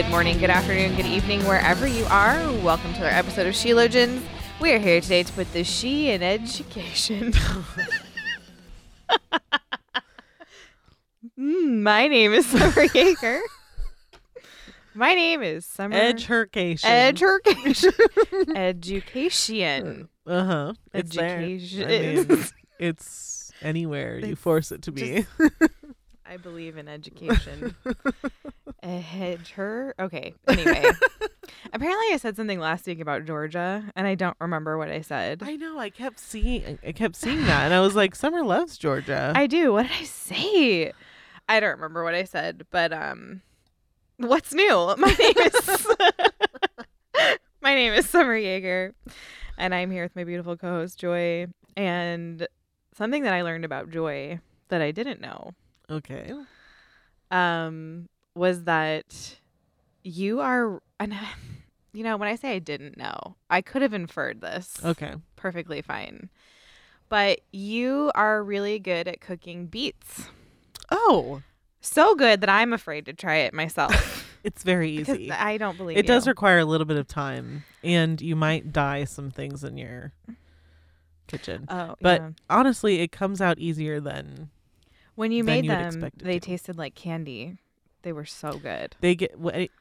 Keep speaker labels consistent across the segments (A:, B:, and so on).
A: Good morning, good afternoon, good evening, wherever you are. Welcome to our episode of Sheologians. We are here today to put the she in education. Mm, My name is Summer Jaeger. My name is Summer
B: Education.
A: Education. Education.
B: Uh huh. It's there. I
A: Education.
B: mean, it's anywhere you force it to be.
A: I believe in education. A hedger. Okay. Anyway, apparently I said something last week about Georgia, and I don't remember what I said.
B: I know. I kept seeing. I kept seeing that, and I was like, "Summer loves Georgia."
A: I do. What did I say? I don't remember what I said, but um, what's new? My name is my name is Summer Jaeger, and I'm here with my beautiful co-host Joy. And something that I learned about Joy that I didn't know
B: okay.
A: um, was that you are, and you know, when I say I didn't know, I could have inferred this
B: Okay.
A: perfectly fine, but you are really good at cooking beets.
B: Oh,
A: So good that I'm afraid to try it myself.
B: it's very easy.
A: I don't believe
B: It does require a little bit of time, and you might dye some things in your kitchen.
A: Oh,
B: but
A: yeah.
B: honestly, it comes out easier than
A: when you made
B: you
A: them, they
B: to.
A: tasted like candy. They were so good.
B: they get.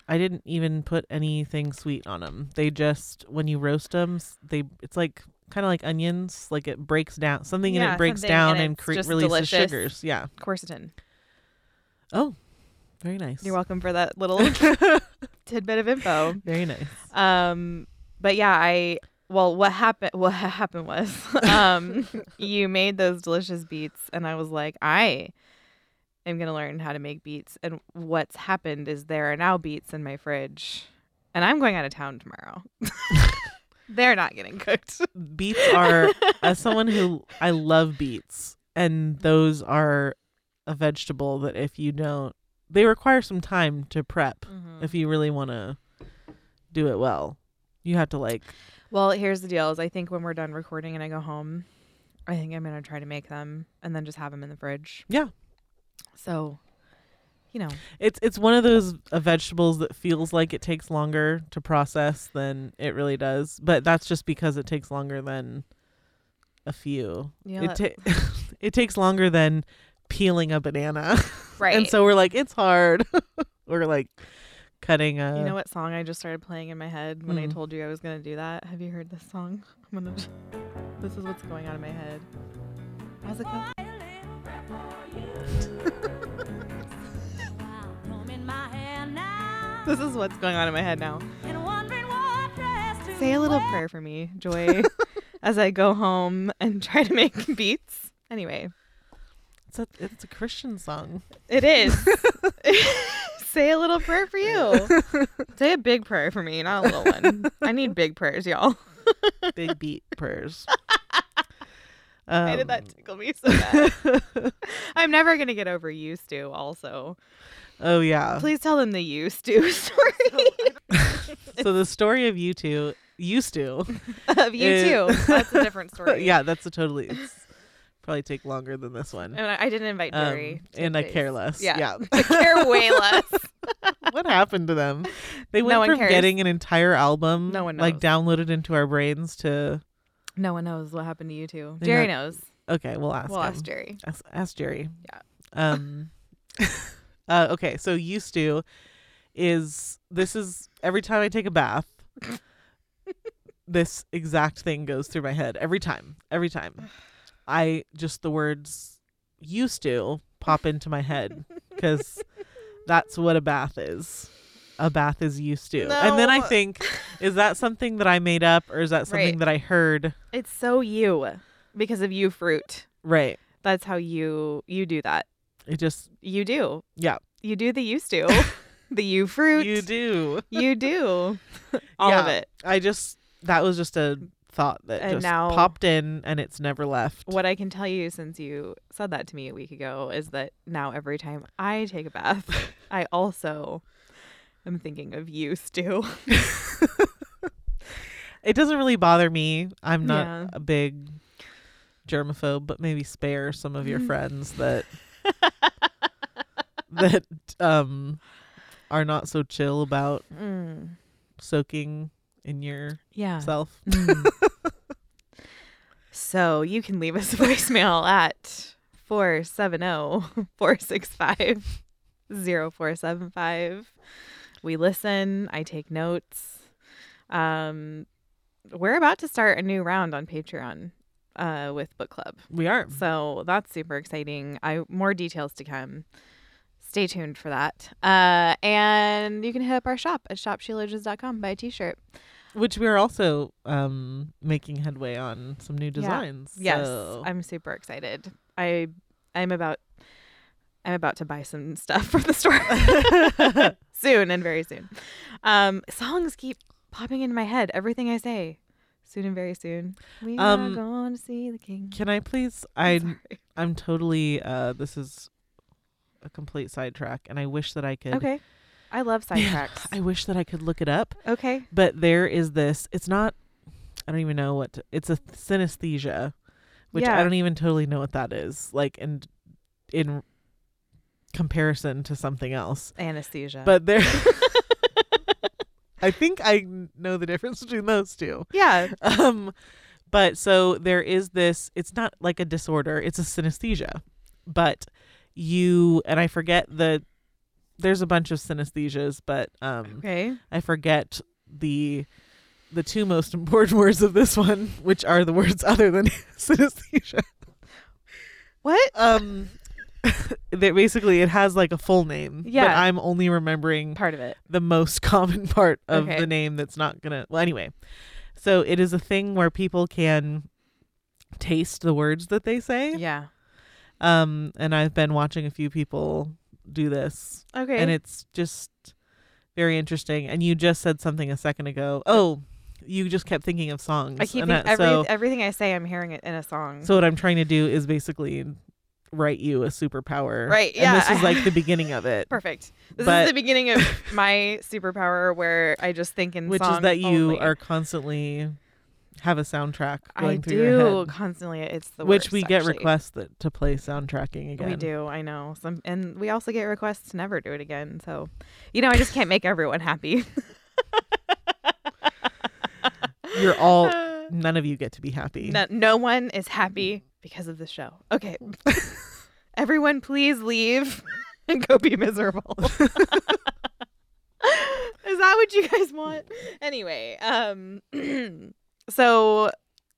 B: I didn't even put anything sweet on them. They just when you roast them, they it's like kind of like onions. Like it breaks down something, and
A: Yeah,
B: it breaks down
A: and
B: and, cre- releases
A: delicious.
B: sugars. Yeah.
A: Quercetin.
B: Oh, very nice.
A: You're welcome for that little tidbit of info.
B: very nice.
A: Um, but yeah, I well, what happened? What happened was, um, you made those delicious beets, and I was like, I am gonna learn how to make beets. And what's happened is there are now beets in my fridge, and I'm going out of town tomorrow. They're not getting cooked.
B: Beets are as someone who I love beets, and those are a vegetable that if you don't, they require some time to prep.
A: Mm-hmm.
B: If you really want to do it well, you have to like
A: Well, here's the deal: is I think when we're done recording and I go home, I think I'm gonna try to make them and then just have them in the fridge.
B: Yeah.
A: So, you know,
B: It's it's one of those uh, vegetables that feels like it takes longer to process than it really does, but that's just because it takes longer than a few.
A: know,
B: it ta- it takes longer than peeling a banana,
A: right?
B: and so we're like, it's hard. we're like cutting a.
A: You know what song I just started playing in my head when I
B: Mm.
A: told you I was gonna do that? Have you heard this song? I'm gonna. This is what's going on in my head. How's it go? This is what's going on in my head now. Say a little prayer for me, Joy, as I go home and try to make beats. Anyway,
B: It's a it's a Christian song.
A: it is. Say a little prayer for you. Say a big prayer for me, not a little one. I need big prayers, y'all.
B: Big beat prayers.
A: Why did that
B: Um,
A: tickle me so bad? I'm never gonna get over used to. Also,
B: oh yeah.
A: please tell them the used to story
B: So the story of you two used to.
A: of you
B: It-
A: too. That's a different story.
B: yeah, that's a totally. It's probably take longer than this one.
A: and I, I didn't invite
B: Um,
A: Jerry, to
B: and I care less.
A: Yeah,
B: Yeah.
A: I care way less.
B: what happened to them? They went
A: one
B: from
A: cares.
B: getting an entire album,
A: No one
B: like downloaded into our brains to.
A: No one knows what happened to you two.
B: They
A: Jerry
B: not-
A: knows.
B: Okay, we'll ask.
A: We'll
B: him.
A: ask Jerry.
B: Ask, ask Jerry.
A: Yeah.
B: Um. uh, okay, so used to is this is every time I take a bath. this exact thing goes through my head every time. Every time. I just the words used to pop into my head because that's what a bath is. A bath is used to. And then I think, is that something that I made up or is that something
A: Right.
B: that I heard?
A: It's so you because of you fruit.
B: Right.
A: That's how you you do that.
B: It just,
A: You do.
B: yeah.
A: You do the used to. the you fruit.
B: You do.
A: You do. All
B: Yeah.
A: of it.
B: I just that was just a thought that
A: And
B: just
A: now-
B: popped in and it's never left.
A: What I can tell you since you said that to me a week ago is that now every time I take a bath, I also am thinking of you, Stu.
B: It doesn't really bother me. I'm not
A: Yeah.
B: a big germaphobe, but maybe spare some of your friends that that um are not so chill about
A: Mm.
B: soaking in
A: Yeah.
B: yourself.
A: Mm. So you can leave us a voicemail at 470-465-0475. We listen. I take notes. Um, we're about to start a new round on Patreon uh, with Book Club.
B: We are.
A: So that's super exciting. I more details to come. Stay tuned for that. Uh, and you can hit up our shop at shopsheologians.com, buy a t-shirt.
B: Which we are also um making headway on some new designs.
A: Yes,
B: so-
A: I'm super excited. I I'm about I'm about to buy some stuff from the store soon and very soon. Um, songs keep popping into my head. Everything I say, soon and very soon. We
B: Um,
A: are going to see the king.
B: Can I please I
A: Sorry.
B: I'm totally uh this is a complete sidetrack and I wish that I could
A: Okay, I love sidetracks.
B: I wish that I could look it up.
A: okay,
B: But there is this it's not I don't even know what to, it's a synesthesia, which
A: Yeah.
B: I don't even totally know what that is. Like and in comparison to something else.
A: anesthesia.
B: But there I think I know the difference between those two.
A: yeah,
B: Um, but so there is this. It's not like a disorder. It's a synesthesia. But you and I forget the. There's a bunch of synesthesias, but um,
A: okay.
B: I forget the the two most important words of this one, which are the words other than synesthesia.
A: What?
B: Um, that basically it has like a full name. but
A: Yeah.
B: I'm only remembering
A: Part of it.
B: the most common part of
A: Okay.
B: the name that's not gonna well anyway so it is a thing where people can taste the words that they say
A: Yeah.
B: um and i've been watching a few people do this
A: Okay.
B: and it's just very interesting and you just said something a second ago oh you just kept thinking of songs
A: I keep
B: and
A: think
B: that-
A: every,
B: so,
A: everything I say, I'm hearing it in a song.
B: so what i'm trying to do is basically write you a superpower
A: Right,
B: and
A: yeah,
B: this is like the beginning of it
A: Perfect. This
B: But-
A: is the beginning of my superpower where I just think in songs.
B: which is that you
A: only.
B: are constantly have a soundtrack going
A: I
B: through your
A: do
B: head,
A: constantly. It's the
B: which
A: worst,
B: we get
A: actually.
B: requests that, to play soundtracking again.
A: We do. I know. Some, and we also get requests to never do it again. So, you know, I just can't make everyone happy.
B: You're all none of you get to be happy.
A: no, no one is happy because of the show. Okay, everyone, please leave and go be miserable. is that what you guys want? Anyway, um, so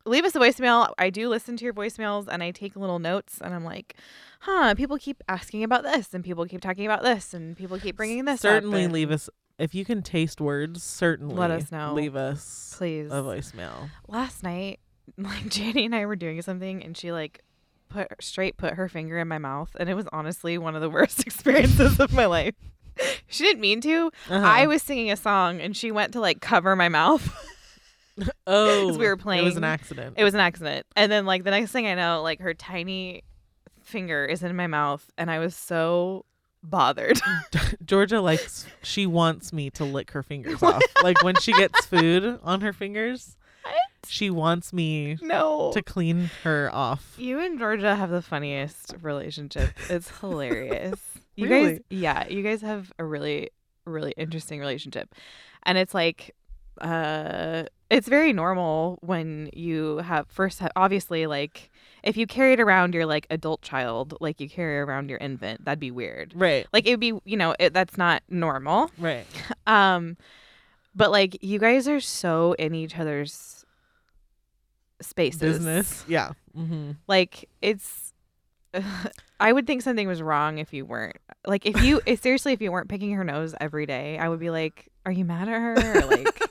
A: leave us a voicemail. I do listen to your voicemails and I take little notes and I'm like, huh, people keep asking about this and people keep talking about this and people keep bringing this up
B: certainly
A: and
B: leave us if you can taste words. Certainly
A: Let us know.
B: Leave us
A: please.
B: a voicemail.
A: Last night, like Janny and I were doing something and she like put straight put her finger in my mouth and it was honestly one of the worst experiences of my life. She didn't mean to.
B: Uh-huh.
A: I was singing a song and she went to like cover my mouth.
B: oh,
A: we were playing.
B: It was an accident.
A: It was an accident. And then like the next thing I know, like her tiny finger is in my mouth and I was so bothered.
B: Georgia likes. She wants me to lick her fingers off. like when she gets food on her fingers, she wants me
A: no.
B: to clean her off.
A: You and Georgia have the funniest relationship. It's hilarious. You
B: Really?
A: guys, yeah, you guys have a really, really interesting relationship, and it's like, uh, it's very normal when you have first, obviously, like if you carried around your like adult child, like you carry around your infant, that'd be weird.
B: Right.
A: Like it would be, you know, it, that's not normal.
B: Right.
A: Um, but like you guys are so in each other's spaces.
B: Business. Yeah. Mm-hmm.
A: like it's i would think something was wrong if you weren't like if you seriously if you weren't picking her nose every day i would be like are you mad at her or like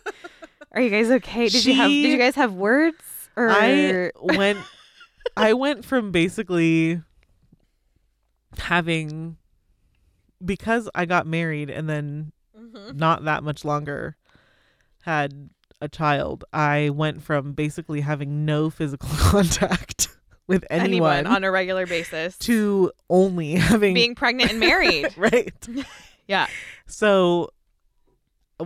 A: are you guys okay did you have did you guys have words or
B: I went I went from basically having because I got married and then
A: Mm-hmm.
B: not that much longer had a child, I went from basically having no physical contact with anyone,
A: Anyone on a regular basis
B: to only having
A: being pregnant and married.
B: right.
A: yeah.
B: So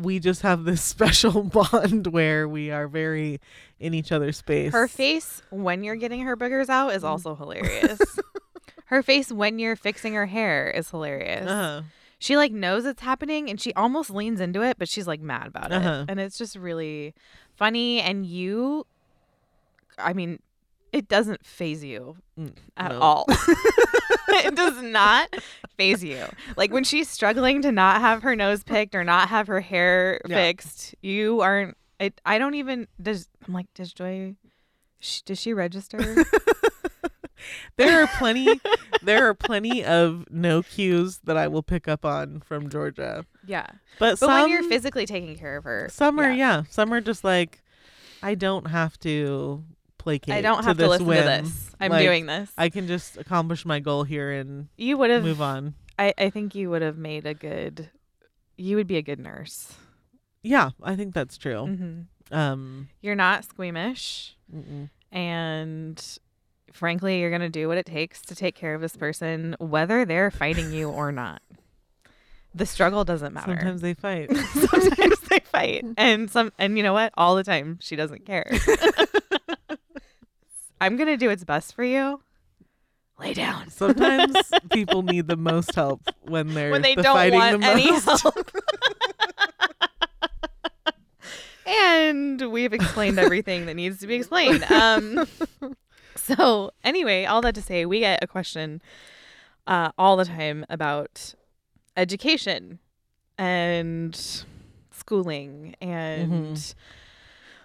B: we just have this special bond where we are very in each other's space.
A: Her face when you're getting her boogers out is also hilarious. her face when you're fixing her hair is hilarious.
B: Uh-huh.
A: She like knows it's happening and she almost leans into it, but she's like mad about it.
B: Uh-huh.
A: And it's just really funny. And you, I mean, it doesn't phase you
B: Mm,
A: at
B: no.
A: all. it does not phase you. Like when she's struggling to not have her nose picked or not have her hair
B: Yeah.
A: fixed, you aren't. It, I don't even. Does I'm like, does Joy? Sh- does she register?
B: There are plenty there are plenty of no cues that I will pick up on from Georgia.
A: yeah.
B: But,
A: But
B: some
A: when you're physically taking care of her,
B: some are yeah. some are just like I don't have to placate
A: I don't have to
B: this
A: listen
B: whim.
A: to this. I'm
B: Like,
A: doing this.
B: I can just accomplish my goal here and
A: you would have.
B: move on.
A: I, I think you would have made a good. You would be a good nurse.
B: Yeah, I think that's true.
A: hmm
B: Um
A: You're not squeamish,
B: mm-mm.
A: and frankly, you're gonna do what it takes to take care of this person, whether they're fighting you or not. The struggle doesn't matter.
B: sometimes they fight.
A: Sometimes they fight, and some, and you know what? All the time, she doesn't care. I'm gonna do what's best for you. Lay down.
B: Sometimes people need the most help when they're
A: when they
B: the
A: don't
B: fighting
A: want
B: the
A: any
B: most.
A: help. and we've explained everything that needs to be explained. Um, so anyway, all that to say, we get a question uh, all the time about education and schooling and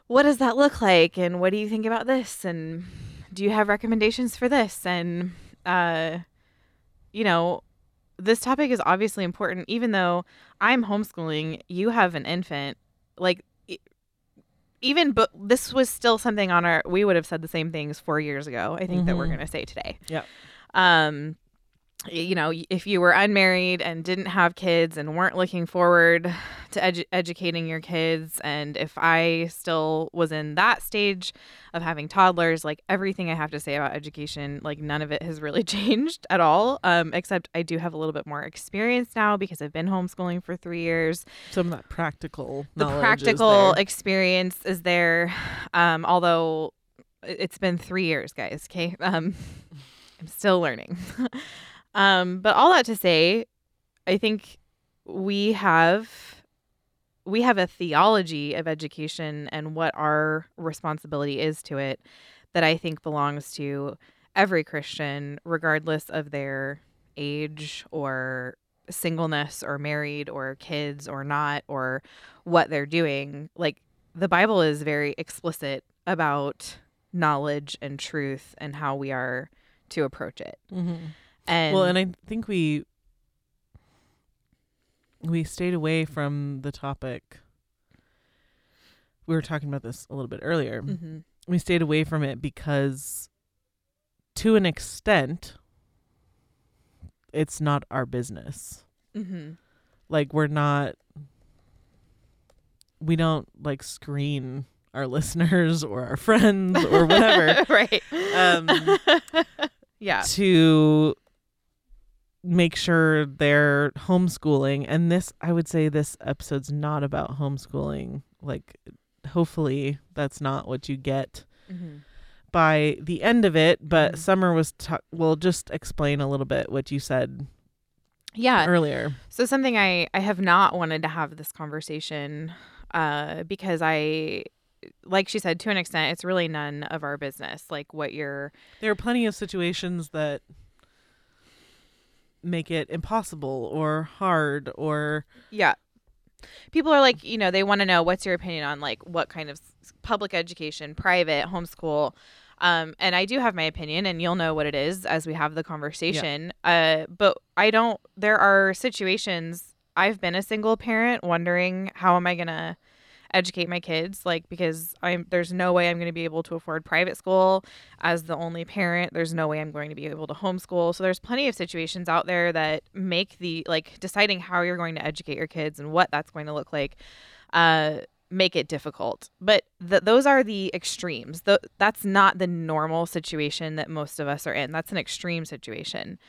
A: what does that look like? And what do you think about this? And do you have recommendations for this? And uh you know this topic is obviously important even though i'm homeschooling you have an infant like even but this was still something on our we would have said the same things four years ago i think that we're
B: Mhm.
A: going to say today.
B: Yeah.
A: Um you know if you were unmarried and didn't have kids and weren't looking forward to edu- educating your kids and if i still was in that stage of having toddlers like everything i have to say about education like none of it has really changed at all um, except i do have a little bit more experience now because i've been homeschooling for three years.
B: Some of that practical
A: the
B: knowledge is
A: practical
B: there.
A: experience is there um, although it's been three years guys okay? Um, i'm still learning um, but all that to say i think we have we have a theology of education and what our responsibility is to it that i think belongs to every christian regardless of their age or singleness or married or kids or not or what they're doing like the bible is very explicit about knowledge and truth and how we are to approach it
B: Mhm.
A: And
B: well, and I think we we stayed away from the topic. We were talking about this a little bit earlier.
A: Mhm.
B: We stayed away from it because, to an extent, it's not our business.
A: Mhm.
B: Like we're not. We don't like screen our listeners or our friends or whatever
A: right
B: Um,
A: yeah
B: to make sure they're homeschooling and this i would say this episode's not about homeschooling like hopefully that's not what you get
A: Mhm.
B: by the end of it but
A: Mhm.
B: summer was ta- well just explain a little bit what you said
A: yeah
B: earlier
A: So something I I have not wanted to have this conversation uh because I like she said to an extent it's really none of our business like what you're
B: there are plenty of situations that make it impossible or hard or
A: yeah. People are like you know they want to know what's your opinion on like what kind of public education private homeschool? Um, and i do have my opinion and you'll know what it is as we have the conversation. Uh, but i don't there are situations i've been a single parent wondering how am i going to educate my kids like because I'm there's no way I'm going to be able to afford private school as the only parent. There's no way I'm going to be able to homeschool. So there's plenty of situations out there that make the like deciding how you're going to educate your kids and what that's going to look like uh make it difficult. But th- those are the extremes. The, that's not the normal situation that most of us are in. That's an extreme situation.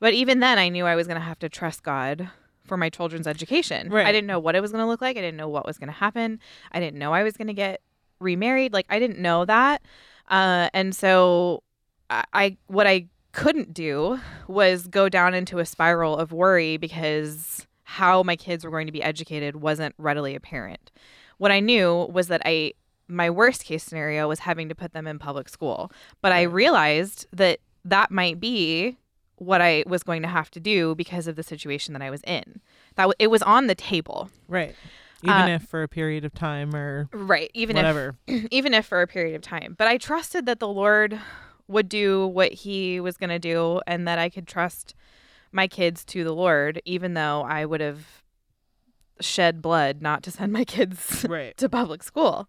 A: But even then, I knew I was going to have to trust God for my children's education.
B: Right.
A: I didn't know what it was going to look like. I didn't know what was going to happen. I didn't know I was going to get remarried. Like I didn't know that. Uh, and so I, I what I couldn't do was go down into a spiral of worry because how my kids were going to be educated wasn't readily apparent. What I knew was that I my worst case scenario was having to put them in public school. But I realized that that might be what I was going to have to do because of the situation that I was in. That w- it was on the table.
B: Right. Even
A: Uh,
B: if for a period of time or
A: Right. Even if
B: whatever.
A: if even if for a period of time. But I trusted that the Lord would do what he was going to do and that I could trust my kids to the Lord even though I would have shed blood not to send my kids
B: right.
A: to public school.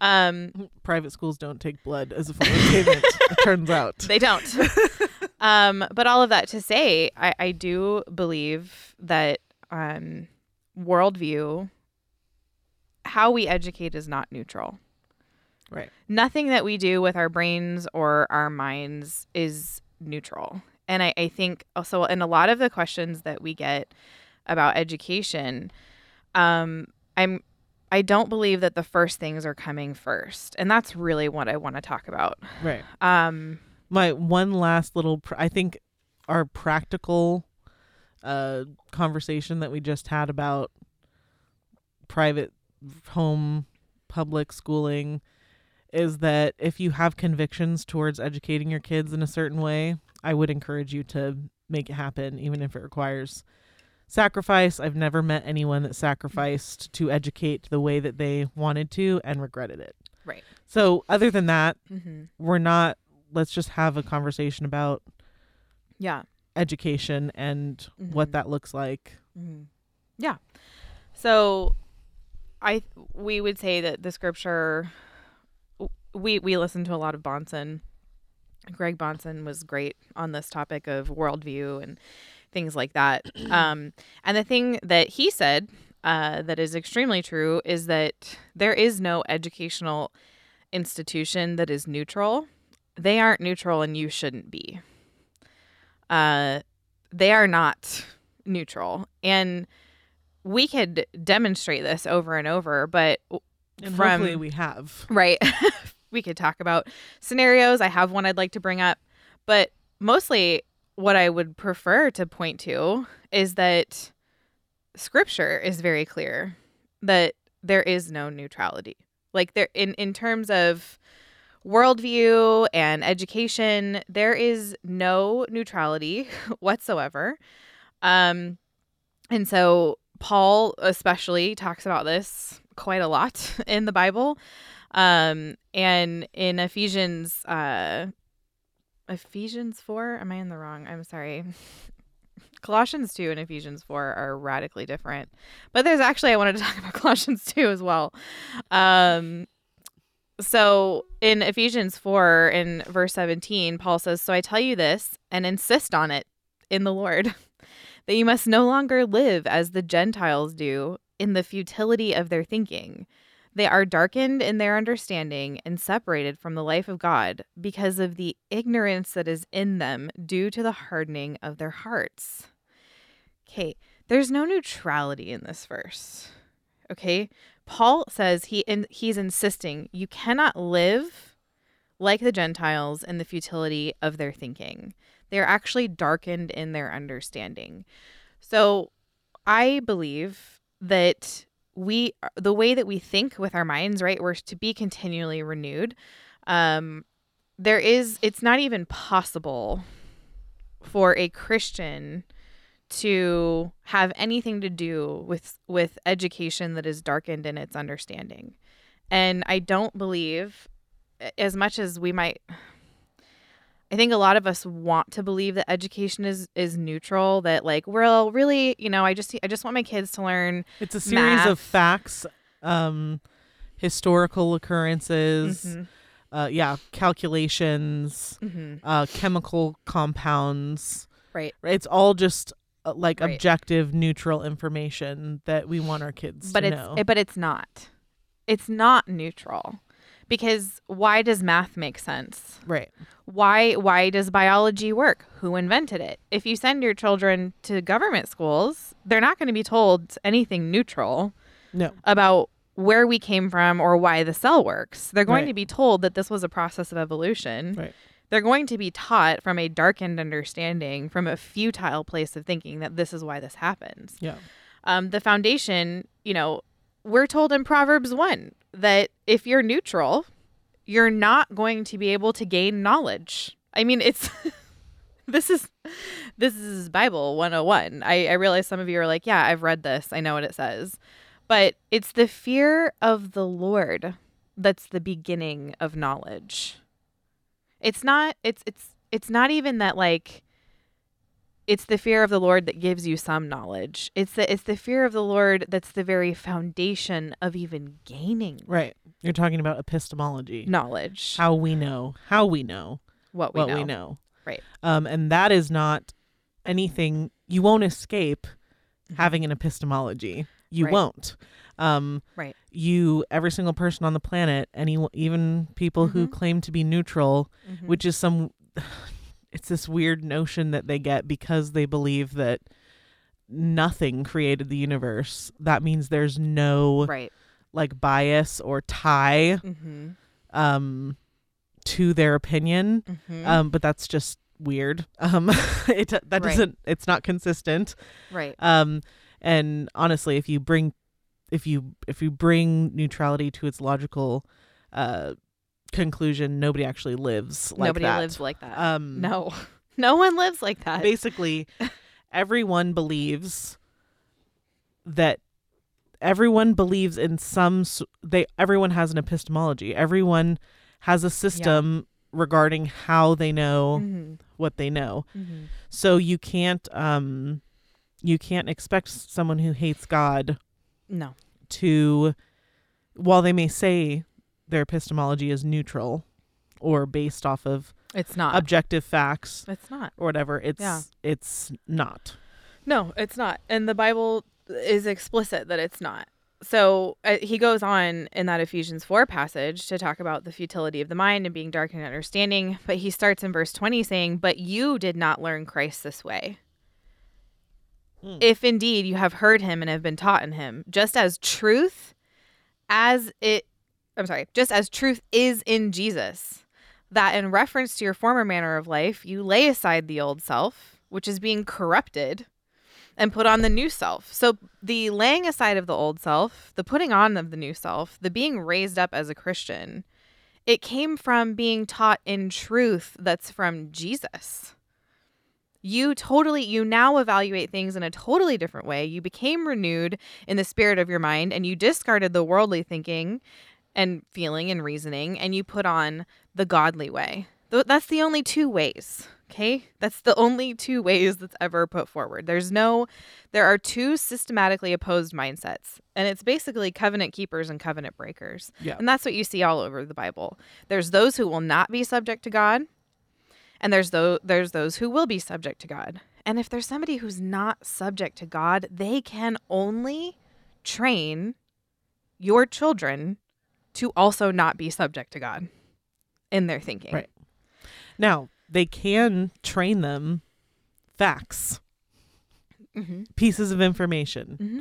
A: Um
B: Private schools don't take blood as a form of payment, it turns out.
A: They don't. um, but all of that to say, I, I do believe that um, worldview, how we educate is not neutral.
B: Right.
A: Nothing that we do with our brains or our minds is neutral. And I, I think also in a lot of the questions that we get about education, um, I'm I don't believe that the first things are coming first. And that's really what I want to talk about.
B: Right.
A: Um,
B: my one last little pr- i think our practical uh conversation that we just had about private home public schooling is that if you have convictions towards educating your kids in a certain way i would encourage you to make it happen even if it requires sacrifice i've never met anyone that sacrificed to educate the way that they wanted to and regretted it
A: Right.
B: so other than that
A: Mm-hmm.
B: we're not let's just have a conversation about
A: Yeah.
B: education and what
A: Mhm.
B: that looks like
A: Mm-hmm. Yeah. So, I we would say that the scripture. We we listen to a lot of Bahnsen. Greg Bahnsen was great on this topic of worldview and things like that. um, and the thing that he said uh, that is extremely true is that there is no educational institution that is neutral. They aren't neutral, and you shouldn't be. Uh, they are not neutral, and we could demonstrate this over and over. But
B: and
A: From-
B: hopefully we have
A: Right. we could talk about scenarios. I have one I'd like to bring up, but mostly what I would prefer to point to is that scripture is very clear that there is no neutrality. Like there in in terms of worldview and education, there is no neutrality whatsoever. Um and so Paul especially talks about this quite a lot in the Bible. Um, and in Ephesians, uh, Ephesians 4, am I in the wrong? I'm sorry. Colossians 2 and Ephesians 4 are radically different. But there's actually, I wanted to talk about Colossians 2 as well. Um, so in Ephesians 4, in verse 17, Paul says, So I tell you this and insist on it in the Lord, that you must no longer live as the Gentiles do in the futility of their thinking. They are darkened in their understanding and separated from the life of God because of the ignorance that is in them due to the hardening of their hearts. Okay, there's no neutrality in this verse. Okay, Paul says he in, he's insisting you cannot live like the Gentiles in the futility of their thinking. They're actually darkened in their understanding. So I believe that we the way that we think with our minds right we're to be continually renewed um there is it's not even possible for a christian to have anything to do with with education that is darkened in its understanding and i don't believe as much as we might I think a lot of us want to believe that education is is neutral. That like, well, really, you know, I just I just want my kids to learn
B: it's a series
A: Math.
B: of facts um historical occurrences
A: Mhm.
B: uh yeah calculations
A: Mhm.
B: uh chemical compounds
A: Right.
B: it's all just like
A: Right.
B: objective neutral information that we want our kids
A: but
B: to
A: it's
B: know
A: eh, but it's not. It's not neutral. Because why does math make sense?
B: right
A: Why why does biology work? Who invented it? If you send your children to government schools, they're not going to be told anything neutral
B: no
A: about where we came from or why the cell works. They're going
B: Right.
A: to be told that this was a process of evolution.
B: Right.
A: They're going to be taught from a darkened understanding, from a futile place of thinking that this is why this happens.
B: yeah
A: Um, the foundation, you know, we're told in Proverbs 1 that if you're neutral, you're not going to be able to gain knowledge. I mean, it's this is this is Bible 101. I, I realize some of you are like, yeah, I've read this. I know what it says. But it's the fear of the Lord that's the beginning of knowledge. It's not it's it's it's not even that like it's the fear of the Lord that gives you some knowledge. It's the it's the fear of the Lord that's the very foundation of even gaining
B: right you're talking about epistemology
A: knowledge.
B: how we know how we know
A: what we
B: what
A: know.
B: we know
A: Right.
B: um and that is not anything you won't escape having an epistemology you
A: Mm-hmm. Right.
B: won't um
A: Right.
B: You every single person on the planet any even people who
A: Mhm.
B: claim to be neutral
A: Mhm.
B: which is some it's this weird notion that they get because they believe that nothing created the universe that means there's no
A: right.
B: like bias or tie
A: Mm-hmm.
B: um to their opinion
A: Mm-hmm.
B: um but that's just weird um it that
A: Right.
B: doesn't it's not consistent
A: right.
B: um and honestly if you bring if you if you bring neutrality to its logical uh conclusion nobody actually lives like that.
A: Nobody
B: that
A: lives like that.
B: um
A: no. No one lives like that.
B: basically everyone believes that everyone believes in some they everyone has an epistemology everyone has a system regarding how they know
A: Mhm.
B: what they know
A: Mhm.
B: so you can't um you can't expect someone who hates god
A: No.
B: to while they may say their epistemology is neutral or based off of
A: It's not.
B: objective facts
A: it's not.
B: or whatever it's
A: Yeah.
B: it's not
A: No, it's not. And the Bible is explicit that it's not. So uh, he goes on in that Ephesians 4 passage to talk about the futility of the mind and being dark in understanding. But he starts in verse 20 saying, But you did not learn Christ this way.
B: Hmm.
A: If indeed you have heard him and have been taught in him, just as truth as it, I'm sorry, just as truth is in Jesus, that in reference to your former manner of life, you lay aside the old self, which is being corrupted and put on the new self. So the laying aside of the old self, the putting on of the new self, the being raised up as a Christian, it came from being taught in truth that's from Jesus. You totally, you now evaluate things in a totally different way. You became renewed in the spirit of your mind and you discarded the worldly thinking and feeling and reasoning and you put on the godly way. That's the only two ways. Okay. That's the only two ways that's ever put forward. There's no, there are two systematically opposed mindsets, and it's basically covenant keepers and covenant breakers.
B: Yeah.
A: And that's what you see all over the Bible. There's those who will not be subject to God, and there's those, there's those who will be subject to God. And if there's somebody who's not subject to God, they can only train your children to also not be subject to God in their thinking.
B: Right. Now, they can train them facts,
A: Mm-hmm.
B: pieces of information.
A: Mhm.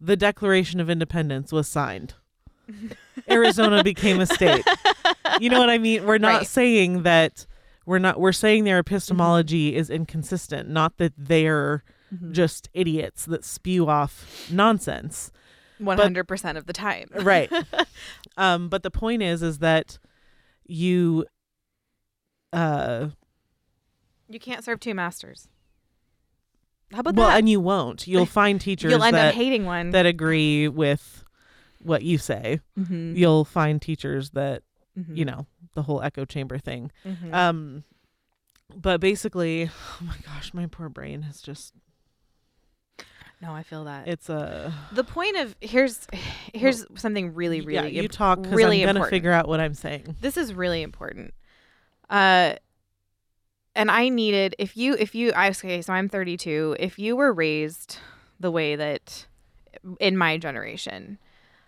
B: The Declaration of Independence was signed. Arizona became a state. You know what I mean? We're not
A: Right. Mm-hmm.
B: saying that we're not we're saying their epistemology is inconsistent, not that they're
A: Mm-hmm.
B: just idiots that spew off nonsense.
A: One hundred percent of the time.
B: right um but the point is is that you uh
A: You can't serve two masters. How about
B: well
A: that?
B: Well, and you won't you'll find teachers
A: You'll end
B: that
A: up hating one.
B: that agree with what you say
A: Mhm.
B: you'll find teachers that
A: Mhm.
B: you know the whole echo chamber thing
A: Mhm.
B: um but basically oh my gosh my poor brain has just
A: No, I feel that.
B: It's a
A: the point of here's here's something really really
B: yeah. You
A: imp-
B: talk because
A: really
B: I'm gonna
A: important.
B: figure out what I'm saying.
A: this is really important. Uh and I needed if you if you I okay, so I'm 32. If you were raised the way that in my generation,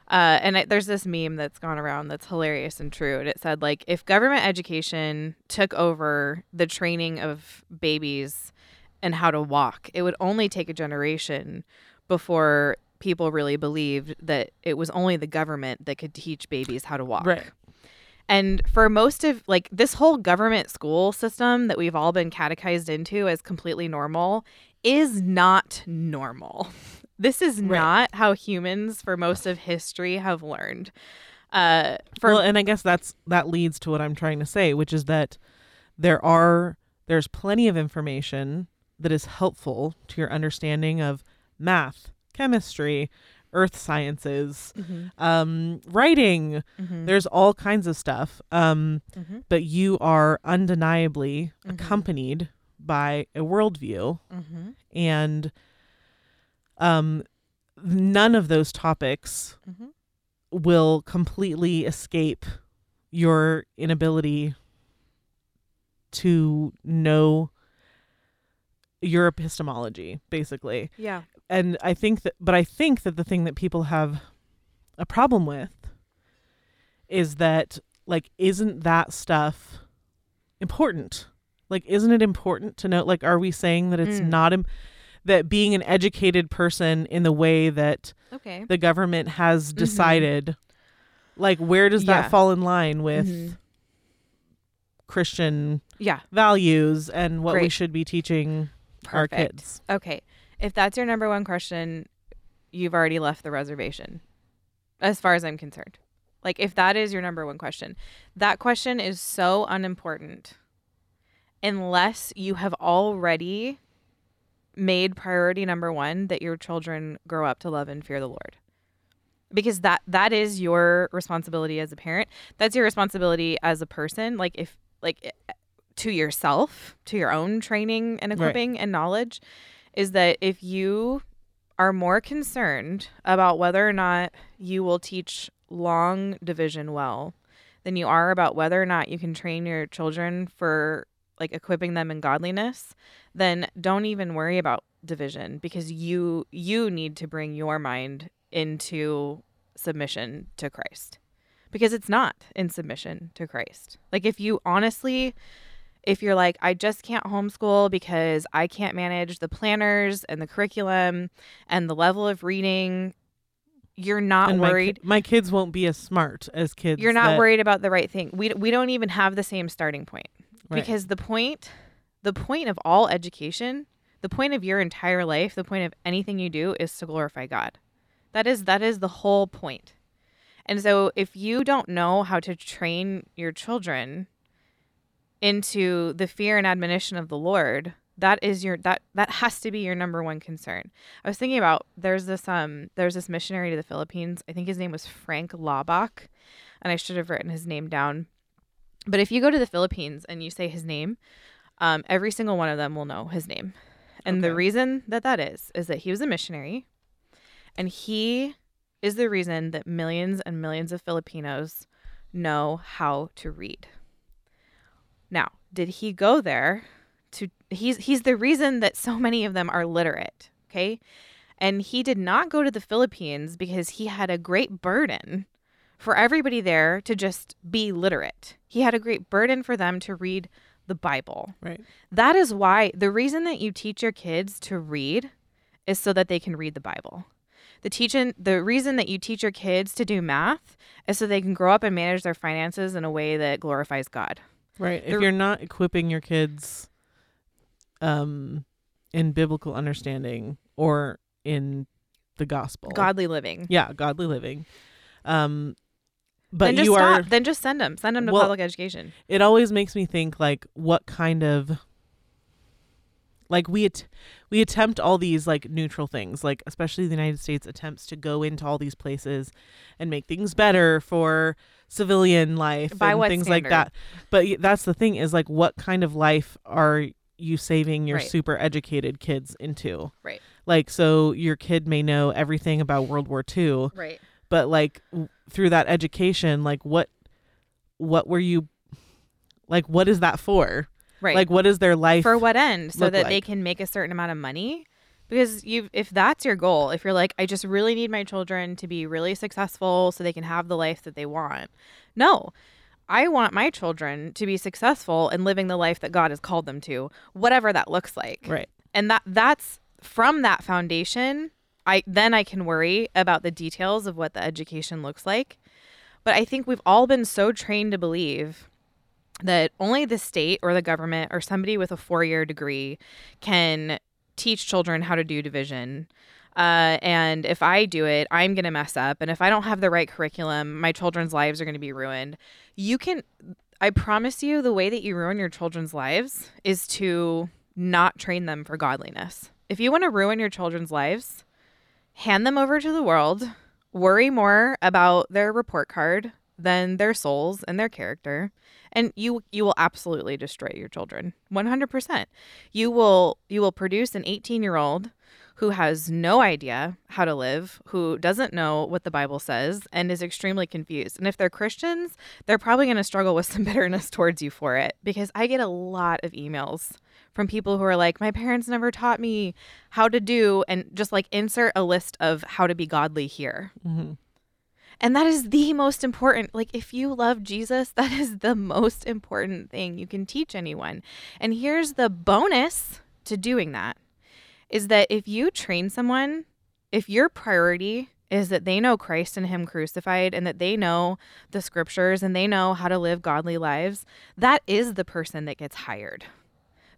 A: uh, and I, there's this meme that's gone around that's hilarious and true, and it said like if government education took over the training of babies and how to walk, it would only take a generation before people really believed that it was only the government that could teach babies how to walk.
B: Right.
A: And for most of like this whole government school system that we've all been catechized into as completely normal is not normal. This is
B: Right.
A: not how humans for most of history have learned. Uh for
B: well, and I guess that's that leads to what I'm trying to say, which is that there are there's plenty of information that is helpful to your understanding of math, chemistry, earth sciences, um, writing.
A: Mhm.
B: There's all kinds of stuff. Um,
A: Mhm.
B: but you are undeniably
A: Mhm.
B: accompanied by a worldview
A: Mhm.
B: and um none of those topics
A: Mhm.
B: will completely escape your inability to know your epistemology basically
A: Yeah.
B: and i think that but i think that the thing that people have a problem with is that like isn't that stuff important like isn't it important to know like are we saying that it's
A: Mm.
B: not Im- that being an educated person in the way that
A: Okay.
B: the government has decided like where does
A: Mm-hmm. Yeah.
B: that fall in line with
A: Mhm.
B: christian
A: Yeah.
B: values and what we should be teaching our kids
A: Okay. If that's your number one question, you've already left the reservation, as far as I'm concerned. Like, if that is your number one question, that question is so unimportant unless you have already made priority number one that your children grow up to love and fear the Lord. Because that that is your responsibility as a parent. That's your responsibility as a person. Like if like eh, to yourself, to your own training and
B: Right.
A: equipping and knowledge, is that if you are more concerned about whether or not you will teach long division well than you are about whether or not you can train your children for like equipping them in godliness, then don't even worry about division because you you need to bring your mind into submission to Christ. Because it's not in submission to Christ. Like if you honestly if you're like I just can't homeschool because I can't manage the planners and the curriculum and the level of reading, you're not
B: and my,
A: worried
B: my kids won't be as smart as kids
A: you're not
B: that-
A: worried about the right thing. We we don't even have the same starting point. Because the point the point of all education, the point of your entire life, the point of anything you do is to glorify God. That is that is the whole point. And so if you don't know how to train your children into the fear and admonition of the Lord, that is your that that has to be your number one concern. I was thinking about there's this um there's this missionary to the Philippines. I think his name was Frank Laubach, and I should have written his name down. But if you go to the Philippines and you say his name, um, every single one of them will know his name. And the reason that that is is that he was a missionary, and he is the reason that millions and millions of Filipinos know how to read. Now, did he go there to he's he's the reason that so many of them are literate, okay? And he did not go to the Philippines because he had a great burden for everybody there to just be literate. He had a great burden for them to read the Bible.
B: right
A: That is why the reason that you teach your kids to read is so that they can read the Bible. The teaching the reason that you teach your kids to do math is so they can grow up and manage their finances in a way that glorifies God.
B: right if you're not equipping your kids um in biblical understanding or in the gospel
A: Godly living.
B: yeah godly living um but
A: then just
B: you
A: stop.
B: are
A: Then just send them. Send them to
B: Well-
A: public education.
B: it always makes me think like what kind of like we at- we attempt all these like neutral things like especially the United States attempts to go into all these places and make things better for civilian life
A: By
B: and things like that but that's the thing is like what kind of life are you saving your
A: Right.
B: super educated kids into
A: Right.
B: Like, so your kid may know everything about World War II,
A: Right.
B: But like w- through that education, like what, what were you, like, what is that for?
A: Right.
B: Like, what is their life?
A: for what end so that they can make a certain amount of money because you if that's your goal if you're like i just really need my children to be really successful so they can have the life that they want no i want my children to be successful and living the life that god has called them to whatever that looks like
B: Right.
A: and that that's from that foundation i then i can worry about the details of what the education looks like. But i think we've all been so trained to believe that only the state or the government or somebody with a four-year degree can teach children how to do division. Uh, and if i do it i'm going to mess up. And if i don't have the right curriculum my children's lives are going to be ruined. You can i promise you the way that you ruin your children's lives is to not train them for godliness. If you want to ruin your children's lives hand them over to the world worry more about their report card than their souls and their character and you you will absolutely destroy your children 100% you will you will produce an 18 year old who has no idea how to live who doesn't know what the bible says and is extremely confused and if they're christians they're probably going to struggle with some bitterness towards you for it because i get a lot of emails from people who are like my parents never taught me how to do and just like insert a list of how to be godly here
B: Mm-hmm.
A: and that is the most important. Like, if you love Jesus, that is the most important thing you can teach anyone. And here's the bonus to doing that is that if you train someone, if your priority is that they know Christ and Him crucified and that they know the scriptures and they know how to live godly lives, that is the person that gets hired.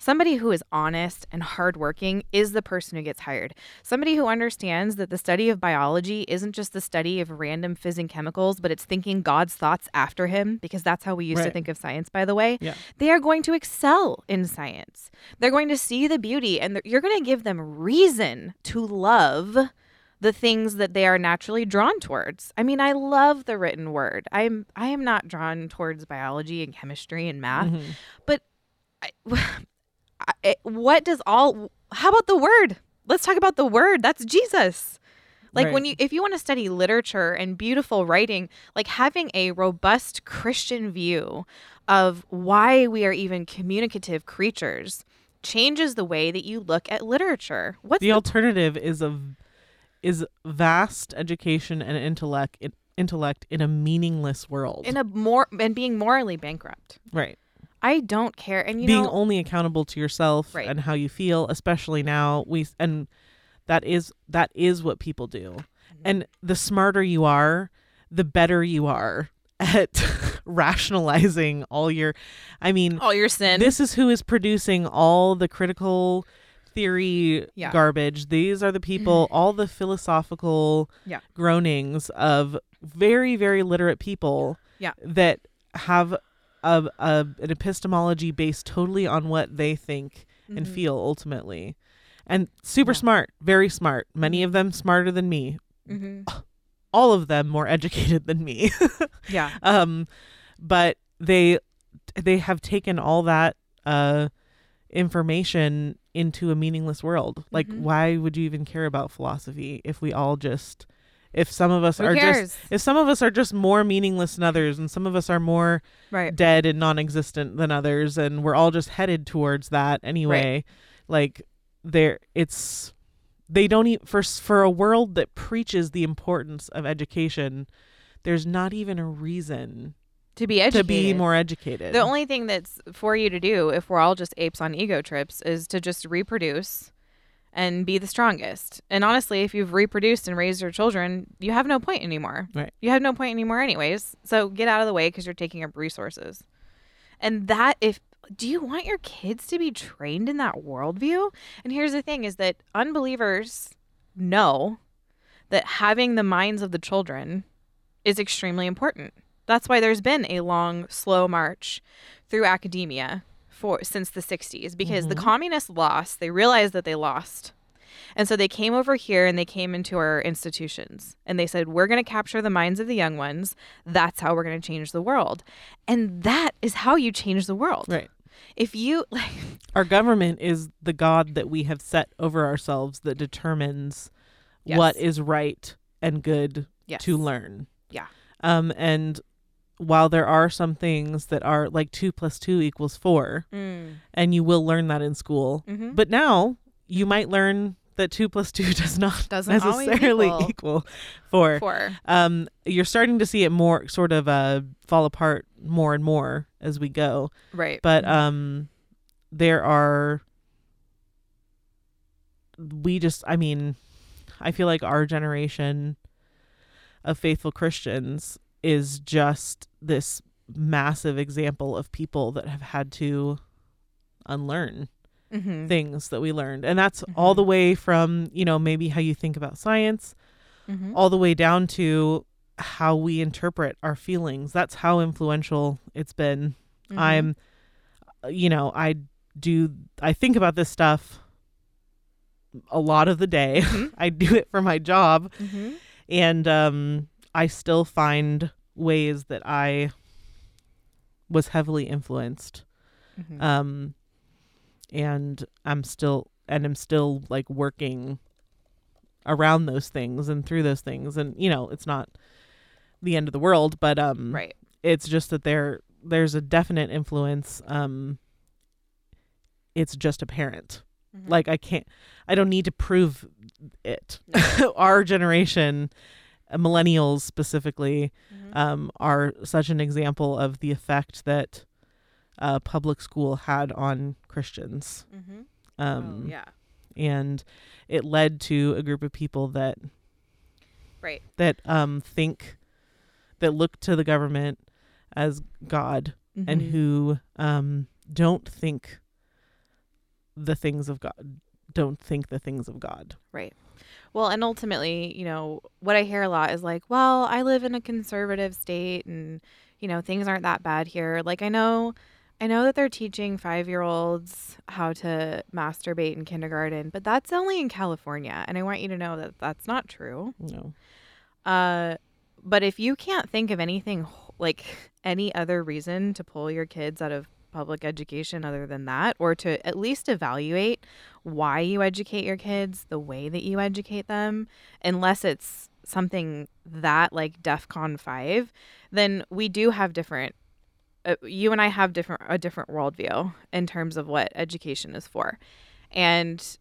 A: Somebody who is honest and hardworking is the person who gets hired. Somebody who understands that the study of biology isn't just the study of random fizzing chemicals, but it's thinking God's thoughts after him, because that's how we used to think of science, by the way.
B: Yeah.
A: They are going to excel in science. They're going to see the beauty, and you're going to give them reason to love the things that they are naturally drawn towards. I mean, I love the written word. I'm I am not drawn towards biology and chemistry and math,
B: Mm-hmm.
A: but I, Eh, what does all how about the word? Let's talk about the word. That's jesus. Like when you if you want to study literature and beautiful writing like having a robust christian view of why we are even communicative creatures changes the way that you look at literature. What's
B: the
A: the,
B: alternative is a is vast education and intellect in, intellect in a meaningless world.
A: in a more and being morally bankrupt.
B: Right.
A: I don't care and you
B: Being
A: know
B: only accountable to yourself
A: Right.
B: and how you feel, especially now we and that is that is what people do.
A: Mm-hmm.
B: And the smarter you are, the better you are at rationalizing all your I mean
A: all your sin
B: this is who is producing all the critical theory
A: Yeah.
B: garbage. These are the people, all the philosophical
A: Yeah.
B: groanings of very, very literate people
A: Yeah.
B: that have a, a an epistemology based totally on what they think and
A: Mhm.
B: feel ultimately. And super
A: Yeah.
B: smart, very smart. Many of them smarter than me.
A: Mhm.
B: All of them more educated than me.
A: yeah
B: um but they they have taken all that uh information into a meaningless world like
A: Mhm.
B: why would you even care about philosophy if we all just if some of us
A: Who
B: are
A: cares?
B: just if some of us are just more meaningless than others and some of us are more
A: right.
B: dead and non-existent than others and we're all just headed towards that anyway like there it's they don't even for for a world that preaches the importance of education there's not even a reason
A: to be educated
B: to be more educated.
A: The only thing that's for you to do if we're all just apes on ego trips is to just reproduce and be the strongest. And honestly, if you've reproduced and raised your children, you have no point anymore.
B: Right.
A: You have no point anymore anyways. So get out of the way cuz you're taking up resources. And that if do you want your kids to be trained in that worldview? And here's the thing is that unbelievers know that having the minds of the children is extremely important. That's why there's been a long, slow march through academia for since the 60s because the communists lost. They realized that they lost. And so they came over here and they came into our institutions and they said, We're going to capture the minds of the young ones. That's how we're going to change the world. And that is how you change the world.
B: right
A: if you like
B: Our government is the God that we have set over ourselves that determines
A: Yes.
B: what is right and good
A: yes.
B: to learn.
A: Yeah.
B: Um, and while there are some things that are like two plus two equals four,
A: Mm.
B: and you will learn that in school,
A: Mhm.
B: but now you might learn that two plus two does not
A: Doesn't
B: necessarily
A: equal.
B: equal four.
A: Four.
B: Um, you're starting to see it more sort of uh fall apart more and more as we go.
A: Right.
B: But um, there are. We just, I mean, I feel like our generation of faithful Christians is just this massive example of people that have had to unlearn
A: Mhm.
B: things that we learned. And that's all the way from, you know, maybe how you think about science,
A: Mhm.
B: all the way down to how we interpret our feelings. That's how influential it's been.
A: Mhm.
B: I'm, you know, I do, I think about this stuff a lot of the day.
A: Mhm.
B: I do it for my job.
A: Mhm.
B: And um, I still find ways that I was heavily influenced
A: Mhm.
B: um and i'm still and i'm still like working around those things and through those things and you know it's not the end of the world but um
A: right.
B: it's just that there there's a definite influence um it's just apparent
A: Mhm.
B: like i can't i don't need to prove it our generation millennials specifically
A: Mhm.
B: um, are such an example of the effect that uh, public school had on Christians.
A: Mhm.
B: Um,
A: oh, yeah.
B: And it led to a group of people that
A: Right.
B: that um, think that look to the government as God and
A: Mhm.
B: who um, don't think the things of God. Don't think the things of God. Right.
A: Well, and ultimately, you know, what I hear a lot is like, well, I live in a conservative state and, you know, things aren't that bad here. Like I know I know that they're teaching 5-year-olds how to masturbate in kindergarten, but that's only in California, and I want you to know that that's not true.
B: Know.
A: Uh but if you can't think of anything like any other reason to pull your kids out of public education other than that or to at least evaluate why you educate your kids the way that you educate them unless it's something that like defcon 5 then we do have different uh, you and i have different a different worldview in terms of what education is for. And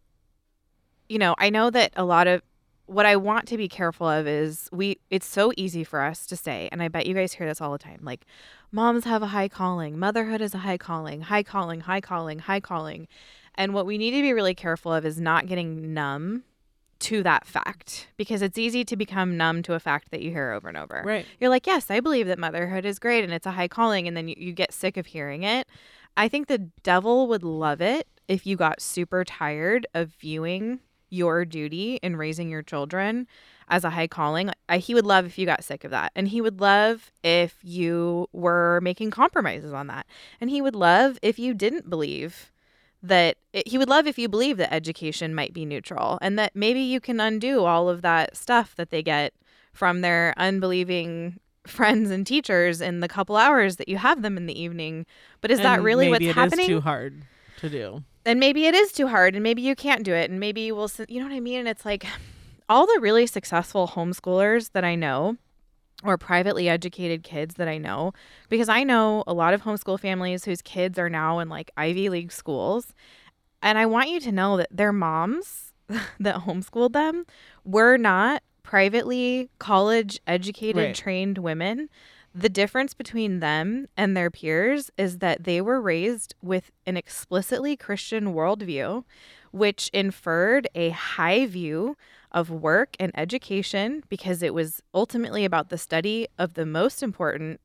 A: you know i know that a lot of what I want to be careful of is we it's so easy for us to say and I bet you guys hear this all the time like moms have a high calling. Motherhood is a high calling. High calling. High calling. High calling. And what we need to be really careful of is not getting numb to that fact because it's easy to become numb to a fact that you hear over and over.
B: Right.
A: you're like, yes, I believe that motherhood is great and it's a high calling, and then you, you get sick of hearing it. I think the devil would love it if you got super tired of viewing your duty in raising your children as a high calling. I, he would love if you got sick of that. And he would love if you were making compromises on that. And he would love if you didn't believe that eh, he would love if you believe that education might be neutral and that maybe you can undo all of that stuff that they get from their unbelieving friends and teachers in the couple hours that you have them in the evening. But is that
B: And
A: really
B: maybe
A: what's
B: it is
A: happening?
B: too hard to do.
A: And maybe it is too hard and maybe you can't do it and maybe you will you know what i mean and it's like all the really successful homeschoolers that i know or privately educated kids that i know because i know a lot of homeschool families whose kids are now in like ivy league schools and i want you to know that their moms that homeschooled them were not privately college educated
B: Right.
A: trained women the difference between them and their peers is that they were raised with an explicitly Christian worldview, which inferred a high view of work and education because it was ultimately about the study of the most important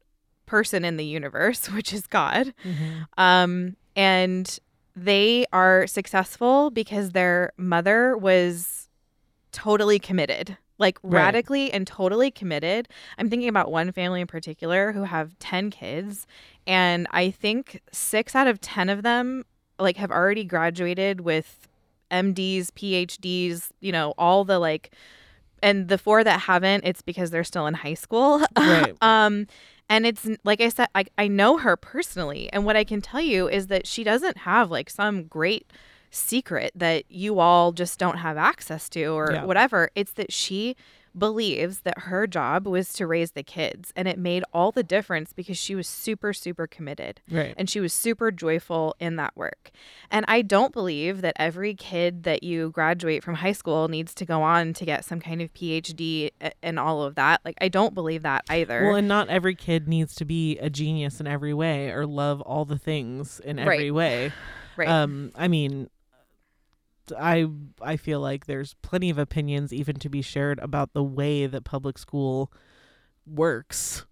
A: person in the universe, which is God. Um, and they are successful because their mother was totally committed, like
B: Right.
A: radically and totally committed. I'm thinking about one family in particular who have 10 kids, and I think six out of 10 of them like have already graduated with MDs, PhDs, you know, all the like and the four that haven't, it's because they're still in high school.
B: Right.
A: um And it's like I said, I, I know her personally. And what I can tell you is that she doesn't have like some great secret that you all just don't have access to or
B: Yeah.
A: whatever. It's that she believes that her job was to raise the kids. And it made all the difference because she was super, super committed
B: Right.
A: and she was super joyful in that work. And I don't believe that every kid that you graduate from high school needs to go on to get some kind of PhD and all of that. Like I don't believe that either.
B: Well, and not every kid needs to be a genius in every way or love all the things in every
A: Right.
B: way.
A: right.
B: Um, I mean, I I feel like there's plenty of opinions even to be shared about the way that public school works.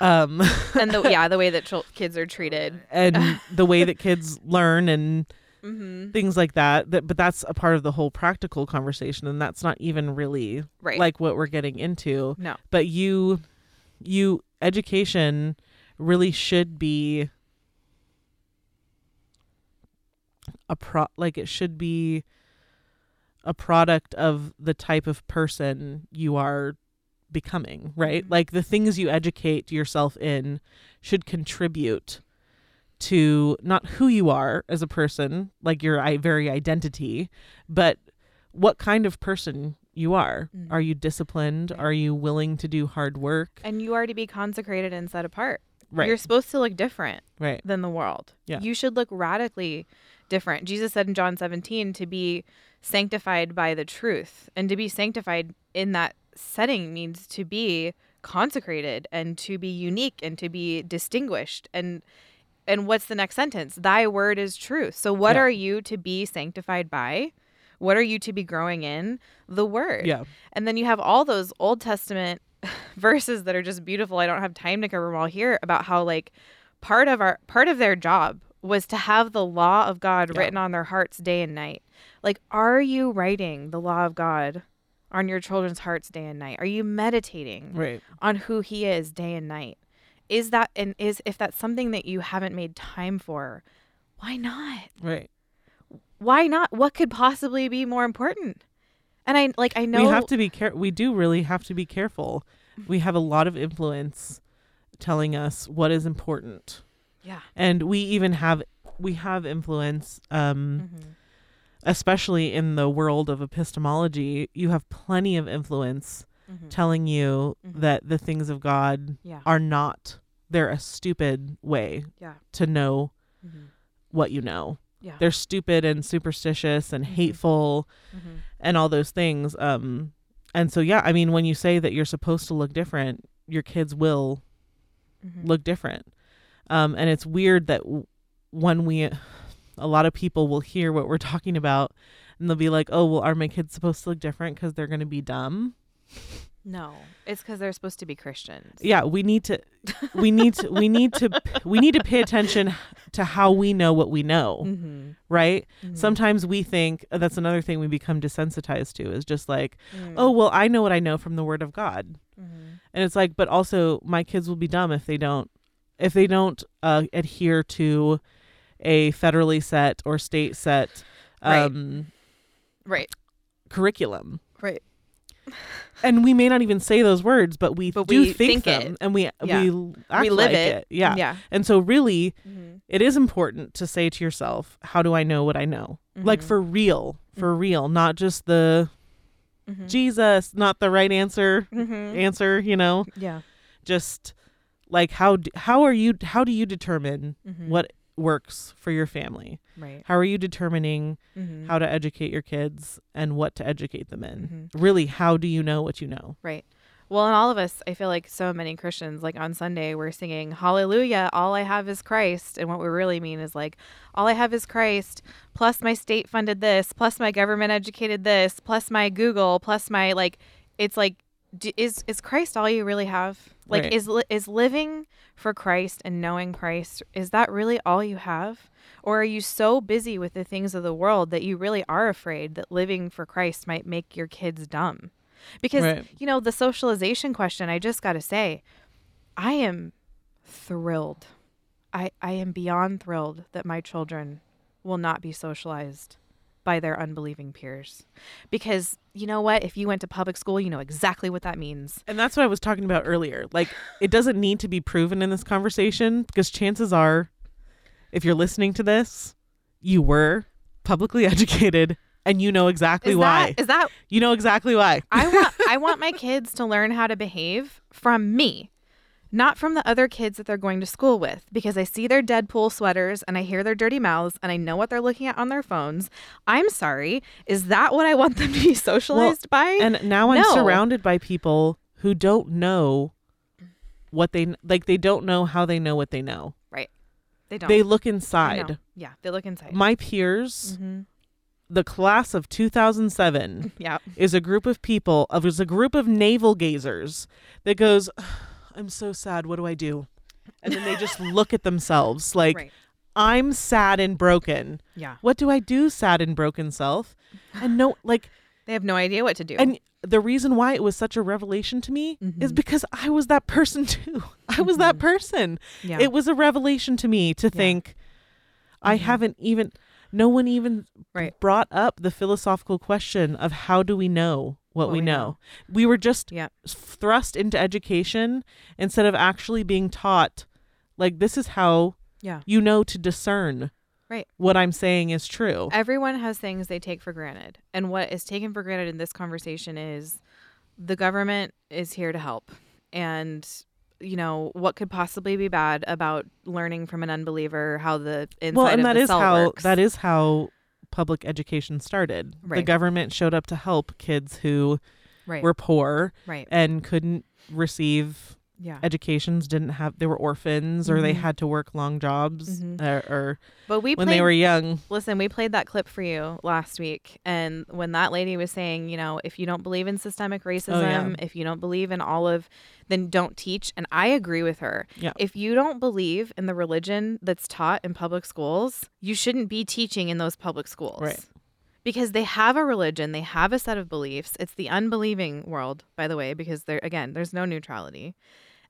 B: Um,
A: and the yeah, the way that chil- kids are treated.
B: and the way that kids learn and
A: Mm-hmm.
B: things like that. That but that's a part of the whole practical conversation and that's not even really
A: Right.
B: like what we're getting into.
A: no.
B: But you you education really should be a pro like it should be a product of the type of person you are becoming, right?
A: Mhm.
B: Like the things you educate yourself in should contribute to not who you are as a person, like your i- very identity, but what kind of person you are.
A: Mhm.
B: Are you disciplined?
A: Right.
B: Are you willing to do hard work?
A: And you are to be consecrated and set apart.
B: Right.
A: You're supposed to look different
B: right.
A: than the world.
B: Yeah.
A: You should look radically different. Jesus said in John 17 to be sanctified by the truth. And to be sanctified in that setting means to be consecrated and to be unique and to be distinguished. And and what's the next sentence? Thy word is truth. So what
B: Yeah.
A: are you to be sanctified by? What are you to be growing in? The word.
B: Yeah.
A: And then you have all those Old Testament verses that are just beautiful. I don't have time to cover them all here about how like part of our part of their job was to have the law of God
B: Yeah.
A: written on their hearts day and night. Like are you writing the law of God on your children's hearts day and night? Are you meditating
B: Right.
A: on who he is day and night? Is that and is if that's something that you haven't made time for, why not?
B: Right.
A: Why not? What could possibly be more important? And I like I know
B: We have to be care we do really have to be careful. We have a lot of influence telling us what is important.
A: Yeah.
B: And we even have we have influence um
A: Mhm.
B: especially in the world of epistemology, you have plenty of influence
A: Mhm.
B: telling you
A: Mhm.
B: that the things of God
A: Yeah.
B: are not they're a stupid way
A: Yeah.
B: to know
A: Mhm.
B: what you know.
A: Yeah.
B: They're stupid and superstitious and
A: Mhm.
B: hateful
A: Mhm.
B: and all those things. Um, and so yeah, I mean, when you say that you're supposed to look different, your kids will look different. Um, and it's weird that when we, a lot of people will hear what we're talking about, and they'll be like, "Oh, well, are my kids supposed to look different because they're going to be dumb?"
A: No, it's because they're supposed to be Christians.
B: Yeah, we need to, we need to, we need to, we need to pay attention to how we know what we know,
A: Mm-hmm.
B: right? Sometimes we think uh, that's another thing we become desensitized to is just like,
A: Mm.
B: oh, well, I know what I know from the Word of God.
A: Mhm.
B: and it's like but also my kids will be dumb if they don't if they don't uh, adhere to a federally set or state set
A: Right.
B: um
A: right,
B: curriculum
A: right.
B: and we may not even say those words but we
A: But
B: do
A: we
B: think,
A: think
B: them
A: it.
B: and we
A: Yeah.
B: we act
A: we live
B: like
A: it.
B: yeah
A: yeah.
B: and so really
A: Mhm.
B: it is important to say to yourself how do i know what i know like
A: Mhm.
B: for real for real not just the
A: Mhm.
B: jesus not the right answer
A: Mhm.
B: answer you know
A: Yeah.
B: just like how how are you how do you determine
A: Mhm.
B: what works for your family
A: Right.
B: how are you determining
A: Mhm.
B: how to educate your kids and what to educate them in
A: Mhm.
B: really how do you know what you know
A: Right. Well, and all of us, I feel like so many Christians, like on Sunday, we're singing Hallelujah, all I have is Christ. And what we really mean is like, all I have is Christ, plus my state funded this, plus my government educated this, plus my Google, plus my, like, it's like, d- is is Christ all you really have? Like,
B: Right.
A: is is living for Christ and knowing Christ, is that really all you have? Or are you so busy with the things of the world that you really are afraid that living for Christ might make your kids dumb? Because,
B: Right.
A: you know, the socialization question, I just got to say, I am thrilled. I, I am beyond thrilled that my children will not be socialized by their unbelieving peers. Because you know what? If you went to public school, you know exactly what that means.
B: And that's what I was talking about earlier. Like, it doesn't need to be proven in this conversation because chances are, if you're listening to this, you were publicly educated and you know exactly
A: Is
B: why.
A: that is that
B: you know exactly why.
A: I want I want my kids to learn how to behave from me, not from the other kids that they're going to school with because I see their Deadpool sweaters and I hear their dirty mouths and I know what they're looking at on their phones. I'm sorry. Is that what I want them to be socialized by?
B: and now I'm
A: No.
B: surrounded by people who don't know what they like. They don't know how they know what they know. Right.
A: They don't.
B: They look inside.
A: Yeah, they look inside.
B: My peers,
A: hmm
B: the class of 2007,
A: Yeah.
B: is a group of people of is a group of navel gazers that goes i'm so sad what do i do and then they just look at themselves like
A: right.
B: i'm sad and broken
A: Yeah.
B: what do i do sad and broken self and no like
A: They have no idea what to do.
B: and the reason why it was such a revelation to me is
A: Mhm.
B: because i was that person too i was that person
A: yeah.
B: it was a revelation to me to think i
A: Mhm.
B: haven't even no one even
A: Right.
B: brought up the philosophical question of how do we know what, oh, we, know. we were just
A: Yeah.
B: thrust into education instead of actually being taught like this is how
A: Yeah.
B: you know to discern
A: Right.
B: what i'm saying is true
A: Everyone has things they take for granted. And what is taken for granted in this conversation is the government is here to help. And, you know, what could possibly be bad about learning from an unbeliever how the inside
B: well and
A: of
B: that
A: the
B: is
A: cell
B: how
A: works?
B: that is how public education started the government showed up to help kids who
A: right.
B: were poor
A: right.
B: and couldn't receive
A: Yeah.
B: educations didn't have they were orphans or they
A: Mhm.
B: had to work long jobs
A: mm-hmm.
B: uh, or
A: But we
B: when
A: played,
B: they were young
A: listen, we played that clip for you last week. And when that lady was saying, you know, if you don't believe in systemic racism,
B: Oh, yeah.
A: if you don't believe in all of, then don't teach. And I agree with her.
B: Yeah.
A: If you don't believe in the religion that's taught in public schools, you shouldn't be teaching in those public schools.
B: Right.
A: Because they have a religion, they have a set of beliefs. It's the unbelieving world, by the way, because there again, there's no neutrality.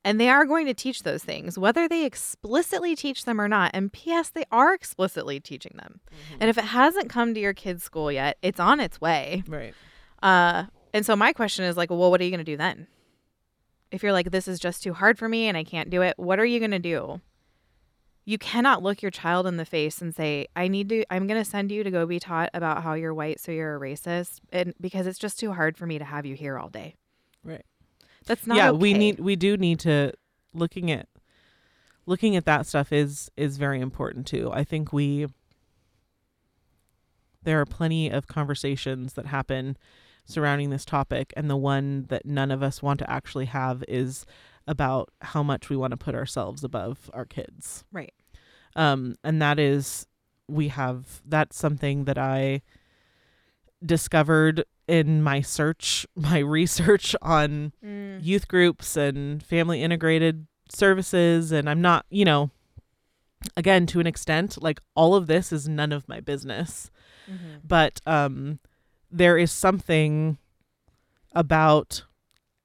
A: And they are going to teach those things, whether they explicitly teach them or not. And P.S., they are explicitly teaching them. And if it hasn't come to your kid's school yet, it's on its way.
B: right
A: Uh, and so my question is like, well, what are you going to do then? If you're like, this is just too hard for me and I can't do it, what are you going to do? You cannot look your child in the face and say, I need to, I'm going to send you to go be taught about how you're white, so you're a racist. And because it's just too hard for me to have you here all day.
B: Right.
A: That's not
B: yeah we need we do need to looking at looking at that stuff is is very important too i think we there are plenty of conversations that happen surrounding this topic and the one that none of us want to actually have is about how much we want to put ourselves above our kids
A: Right.
B: um and that is we have that's something that i discovered in my search my research on
A: Mm.
B: youth groups and family integrated services and I'm not, you know, again to an extent like all of this is none of my business,
A: Mhm.
B: but um there is something about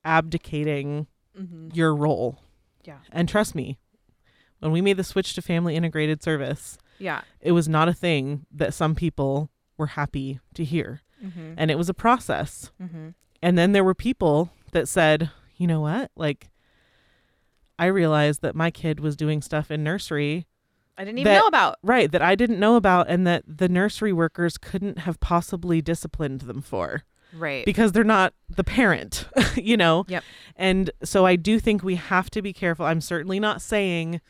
B: abdicating
A: Mhm.
B: your role.
A: Yeah.
B: And trust me, when we made the switch to family integrated service,
A: Yeah.
B: it was not a thing that some people were happy to hear.
A: Mm-hmm.
B: And it was a process.
A: Mm-hmm.
B: And then there were people that said, you know what? Like, I realized that my kid was doing stuff in nursery,
A: I didn't even
B: That-
A: know about.
B: right, that I didn't know about, and that the nursery workers couldn't have possibly disciplined them for
A: Right.
B: because they're not the parent, you know?
A: Yep.
B: And so I do think we have to be careful. I'm certainly not saying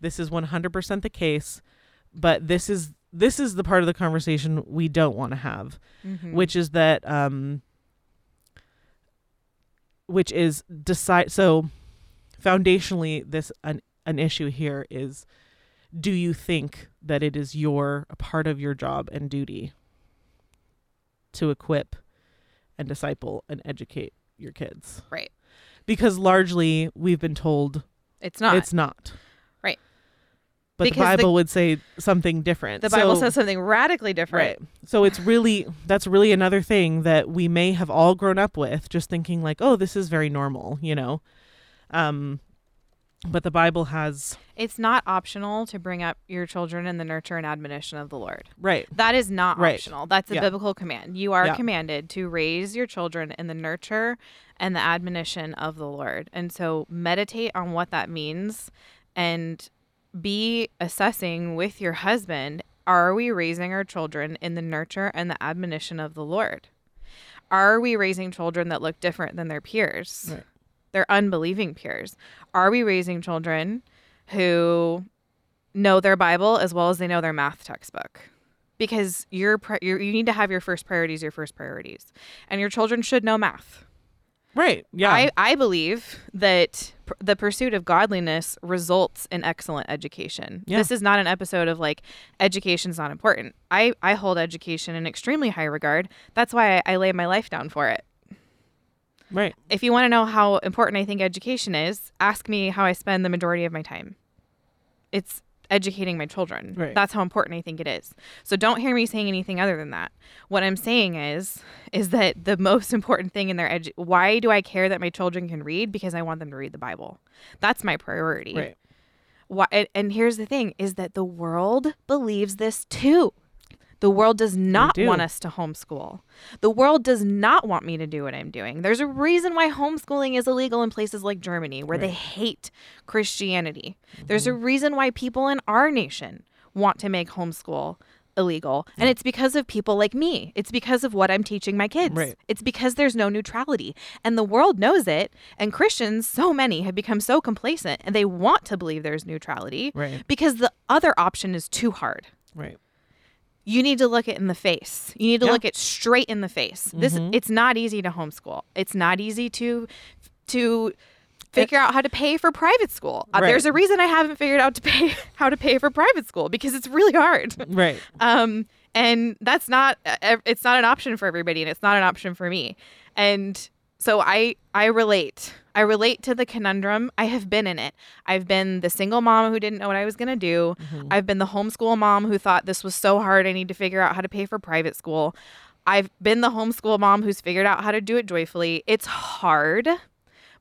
B: this is 100% the case, but this is this is the part of the conversation we don't want to have
A: Mhm.
B: which is that um which is decide so foundationally this an, an issue here is do you think that it is your a part of your job and duty to equip and disciple and educate your kids
A: Right.
B: because largely we've been told
A: It's not.
B: it's not
A: Right.
B: but
A: Because
B: the
A: the-
B: bible would say something different
A: the Bible
B: So-
A: says something radically different.
B: Right. So it's really that's really another thing that we may have all grown up with, just thinking like, oh, this is very normal, you know. Um but the Bible has
A: It's not optional to bring up your children in the nurture and admonition of the Lord.
B: right.
A: That is not
B: Right.
A: optional. That's a
B: Yeah.
A: biblical command. You are
B: Yeah.
A: commanded to raise your children in the nurture and the admonition of the Lord. And so meditate on what that means and be assessing with your husband are we raising our children in the nurture and the admonition of the Lord? Are we raising children that look different than their peers?
B: Right.
A: Their unbelieving peers? Are we raising children who know their Bible as well as they know their math textbook? Because your you need to have your first priorities your first priorities, and your children should know math.
B: Right. Yeah.
A: I, I believe that pr- the pursuit of godliness results in excellent education.
B: Yeah.
A: This is not an episode of like education's not important. I, I hold education in extremely high regard. That's why I, I lay my life down for it.
B: Right.
A: If you want to know how important I think education is, ask me how I spend the majority of my time. It's educating my children.
B: Right.
A: That's how important I think it is. So don't hear me saying anything other than that. What I'm saying is is that the most important thing in their edu- why do I care that my children can read because I want them to read the Bible. That's my priority.
B: Right.
A: Why, and, and here's the thing is that the world believes this too. The world does not
B: do.
A: want us to homeschool. The world does not want me to do what I'm doing. There's a reason why homeschooling is illegal in places like Germany where they hate Christianity. There's a mm-hmm. reason why people in our nation want to make homeschool illegal. And it's because of people like me. It's because of what I'm teaching my kids.
B: Right.
A: It's because there's no neutrality. And the world knows it. And Christians, so many, have become so complacent and they want to believe there's neutrality
B: Right.
A: because the other option is too hard.
B: Right.
A: You need to look it in the face. You need to
B: Yeah.
A: look it straight in the face. This
B: Mhm.
A: it's not easy to homeschool. It's not easy to to figure out how to pay for private school. Uh, there's a reason I haven't figured out to pay how to pay for private school because it's really hard.
B: Right.
A: um and that's not uh, it's not an option for everybody and it's not an option for me and so i i relate i relate to the conundrum. I have been in it. I've been the single mom who didn't know what i was going to do mm-hmm. i've been the homeschool mom who thought this was so hard i need to figure out how to pay for private school. I've been the homeschool mom who's figured out how to do it joyfully. It's hard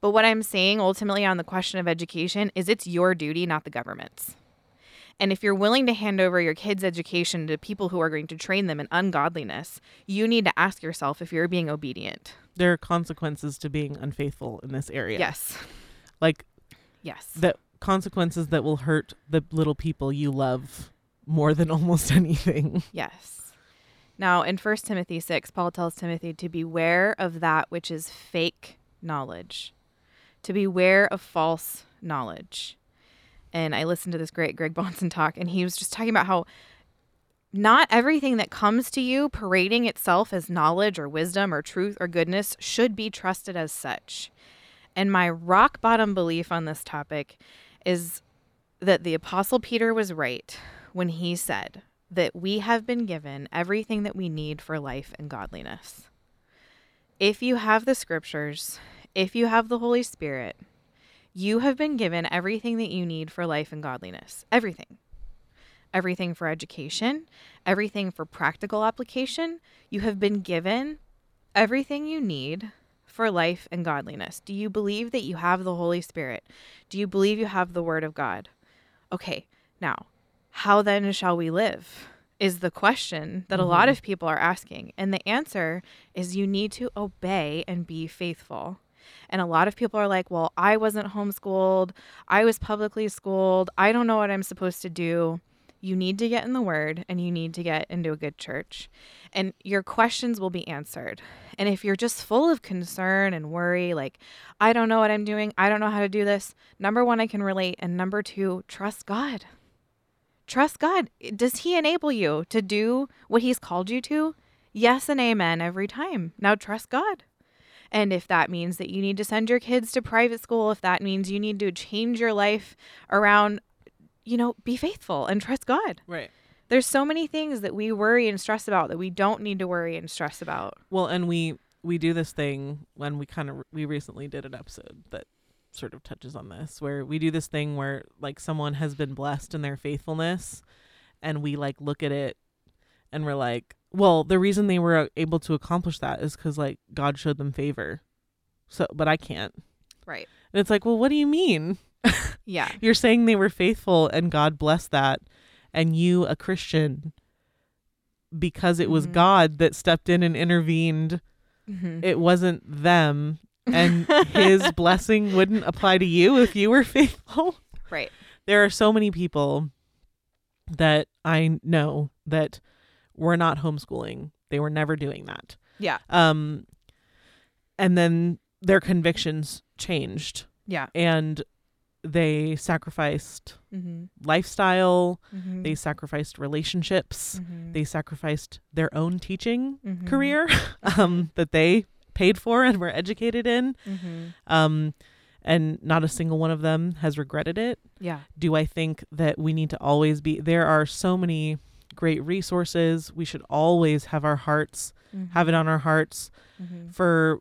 A: but what i'm saying ultimately on the question of education is it's your duty not the government's and if you're willing to hand over your kids' education to people who are going to train them in ungodliness, you need to ask yourself if you're being obedient.
B: There are consequences to being unfaithful in this area.
A: Yes.
B: Like
A: Yes.
B: the consequences that will hurt the little people you love more than almost anything.
A: yes. Now, in 1 Timothy 6, Paul tells Timothy to beware of that which is fake knowledge, to beware of false knowledge. And I listened to this great Greg Bahnsen talk, and he was just talking about how not everything that comes to you parading itself as knowledge or wisdom or truth or goodness should be trusted as such. And my rock bottom belief on this topic is that the Apostle Peter was right when he said that we have been given everything that we need for life and godliness. If you have the scriptures, if you have the Holy Spirit, you have been given everything that you need for life and godliness. Everything. Everything for education, everything for practical application. You have been given everything you need for life and godliness. Do you believe that you have the Holy Spirit? Do you believe you have the Word of God? Okay, now, how then shall we live? Is the question that a lot mm-hmm. of people are asking. And the answer is you need to obey and be faithful. And a lot of people are like, well, I wasn't homeschooled. I was publicly schooled. I don't know what I'm supposed to do. You need to get in the word and you need to get into a good church. And your questions will be answered. And if you're just full of concern and worry, like, I don't know what I'm doing, I don't know how to do this, number one, I can relate. And number two, trust God. Trust God. Does He enable you to do what He's called you to? Yes and amen every time. Now trust God. And if that means that you need to send your kids to private school, if that means you need to change your life around, you know, be faithful and trust God.
B: Right.
A: There's so many things that we worry and stress about that we don't need to worry and stress about.
B: Well, and we we do this thing when we kind of we recently did an episode that sort of touches on this where we do this thing where like someone has been blessed in their faithfulness and we like look at it and we're like, well, the reason they were able to accomplish that is cuz like God showed them favor. So, but I can't.
A: Right.
B: And it's like, well, what do you mean?
A: Yeah.
B: You're saying they were faithful and God blessed that. And you, a Christian, because it was
A: Mhm.
B: God that stepped in and intervened,
A: Mhm.
B: it wasn't them. And his blessing wouldn't apply to you if you were faithful.
A: right.
B: There are so many people that I know that were not homeschooling. They were never doing that.
A: Yeah.
B: Um, and then their convictions changed
A: Yeah.
B: and they sacrificed
A: Mm-hmm.
B: lifestyle,
A: Mm-hmm.
B: they sacrificed relationships,
A: mm-hmm.
B: they sacrificed their own teaching
A: Mhm.
B: career um, that they paid for and were educated in.
A: Mm-hmm.
B: Um, and not a single one of them has regretted it.
A: Yeah.
B: Do I think that we need to always be there are so many great resources. We should always have our hearts, have it on our hearts
A: Mm-hmm.
B: for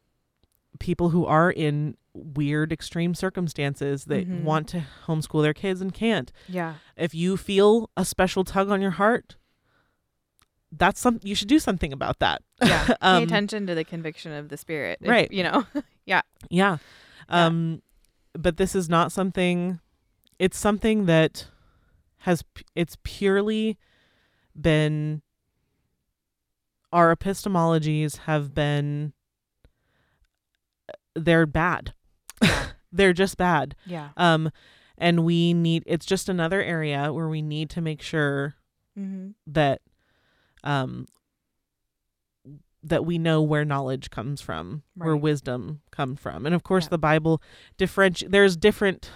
B: people who are in weird extreme circumstances that
A: Mhm.
B: want to homeschool their kids and can't.
A: Yeah.
B: If you feel a special tug on your heart, that's some you should do something about that.
A: Yeah. Pay
B: Um,
A: attention to the conviction of the spirit. if-
B: Right.
A: You know.
B: Yeah.
A: Yeah.
B: Um but this is not something it's something that has it's purely been our epistemologies have been they're bad. They're just bad.
A: yeah.
B: Um and we need it's just another area where we need to make sure
A: Mm-hmm.
B: that um that we know where knowledge comes from, where wisdom comes from. And of course
A: Yeah.
B: the Bible different there's different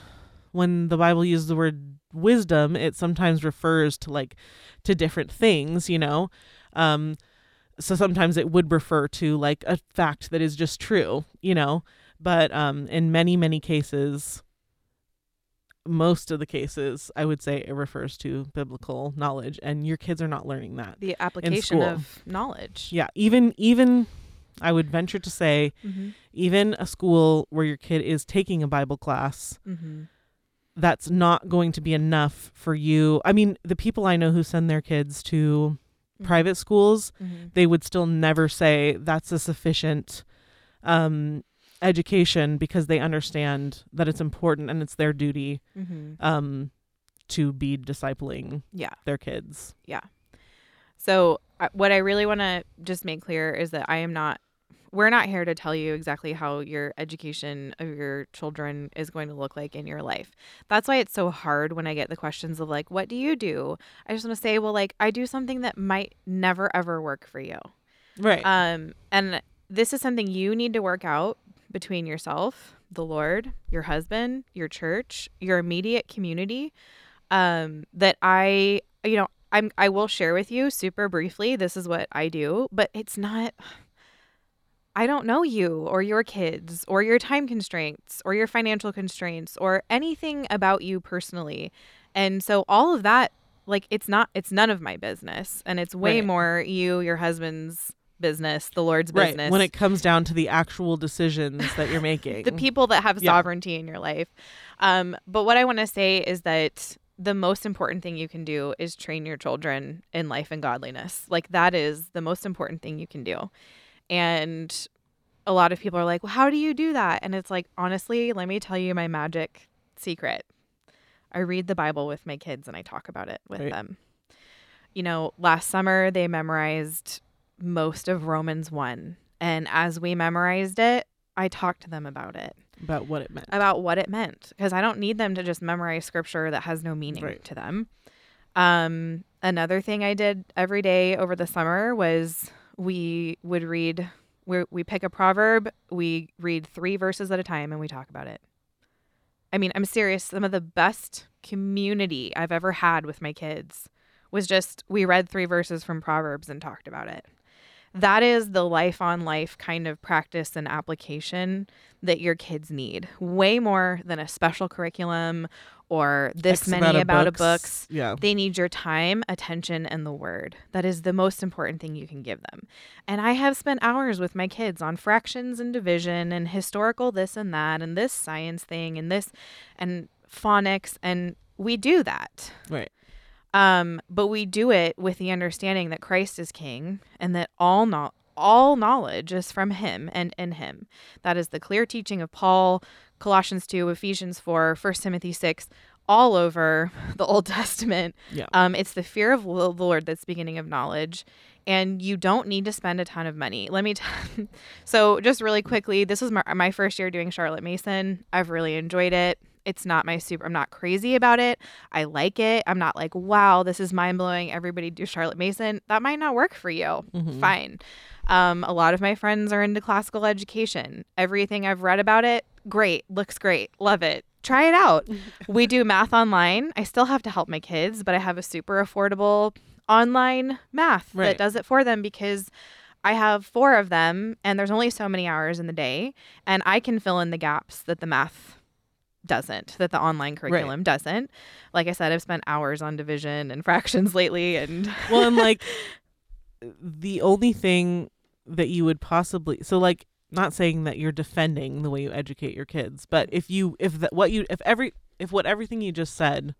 B: when the Bible uses the word wisdom, it sometimes refers to like to different things, you know. Um so sometimes it would refer to like a fact that is just true, you know. But um in many many cases most of the cases I would say it refers to biblical knowledge and your kids are not learning that.
A: The application of knowledge.
B: Yeah, even even I would venture to say
A: Mm-hmm.
B: even a school where your kid is taking a Bible class,
A: Mm-hmm.
B: That's not going to be enough for you. I mean, the people I know who send their kids to private schools,
A: Mm-hmm.
B: they would still never say that's a sufficient um education because they understand that it's important and it's their duty
A: Mm-hmm.
B: um to be discipling
A: Yeah.
B: their kids. Yeah.
A: So, I- what I really want to just make clear is that I am not, we're not here to tell you exactly how your education of your children is going to look like in your life. That's why it's so hard when I get the questions of, like, what do you do? I just want to say, well, like, I do something that might never ever work for you.
B: Right.
A: Um, and this is something you need to work out between yourself, the Lord, your husband, your church, your immediate community. Um, that I, you know, I'm I will share with you super briefly. This is what I do, but it's not. I don't know you or your kids or your time constraints or your financial constraints or anything about you personally. And so all of that like it's not it's none of my business and it's way
B: Right.
A: more you your husband's business, the Lord's
B: right.
A: business.
B: When it comes down to the actual decisions that you're making.
A: the people that have
B: Yeah.
A: sovereignty in your life. Um, but what I want to say is that the most important thing you can do is train your children in life and godliness. Like that is the most important thing you can do. And a lot of people are like, well, how do you do that? And it's like, honestly, let me tell you my magic secret. I read the Bible with my kids and I talk about it with
B: Right.
A: them. You know, last summer they memorized most of Romans 1. And as we memorized it, I talked to them about it,
B: about what it meant.
A: about what it meant, because I don't need them to just memorize scripture that has no meaning
B: Right.
A: to them. Um, another thing I did every day over the summer was we would read, we, we pick a proverb, we read three verses at a time, and we talk about it. I mean, I'm serious. Some of the best community I've ever had with my kids was just we read three verses from Proverbs and talked about it. That is the life on life kind of practice and application that your kids need, way more than a special curriculum or this
B: X
A: many
B: amount of
A: about a books.
B: Yeah.
A: They need your time, attention, and the word. That is the most important thing you can give them. And I have spent hours with my kids on fractions and division and historical this and that and this science thing and this and phonics. And we do that.
B: Right.
A: Um, but we do it with the understanding that Christ is king and that all no- all knowledge is from him and in him. That is the clear teaching of Paul, Colossians 2, Ephesians 4, 1 Timothy 6, all over the Old Testament.
B: Yeah.
A: Um, it's the fear of the Lord that's beginning of knowledge. And you don't need to spend a ton of money. Let me t- so just really quickly, this was my, my first year doing Charlotte Mason. I've really enjoyed it. It's not my super I'm not crazy about it. I like it. I'm not like, wow, this is mind blowing. Everybody do Charlotte Mason. That might not work for you.
B: Mhm.
A: Fine. Um, a lot of my friends are into classical education. Everything I've read about it, great, looks great, love it. Try it out. we do math online. I still have to help my kids, but I have a super affordable online math
B: Right.
A: that does it for them because I have four of them and there's only so many hours in the day and I can fill in the gaps that the math doesn't, that the online curriculum doesn't. Like I said, I've spent hours on division and fractions lately and
B: well, and like the only thing that you would possibly so like not saying that you're defending the way you educate your kids, but if you if that what you if every if what everything you just said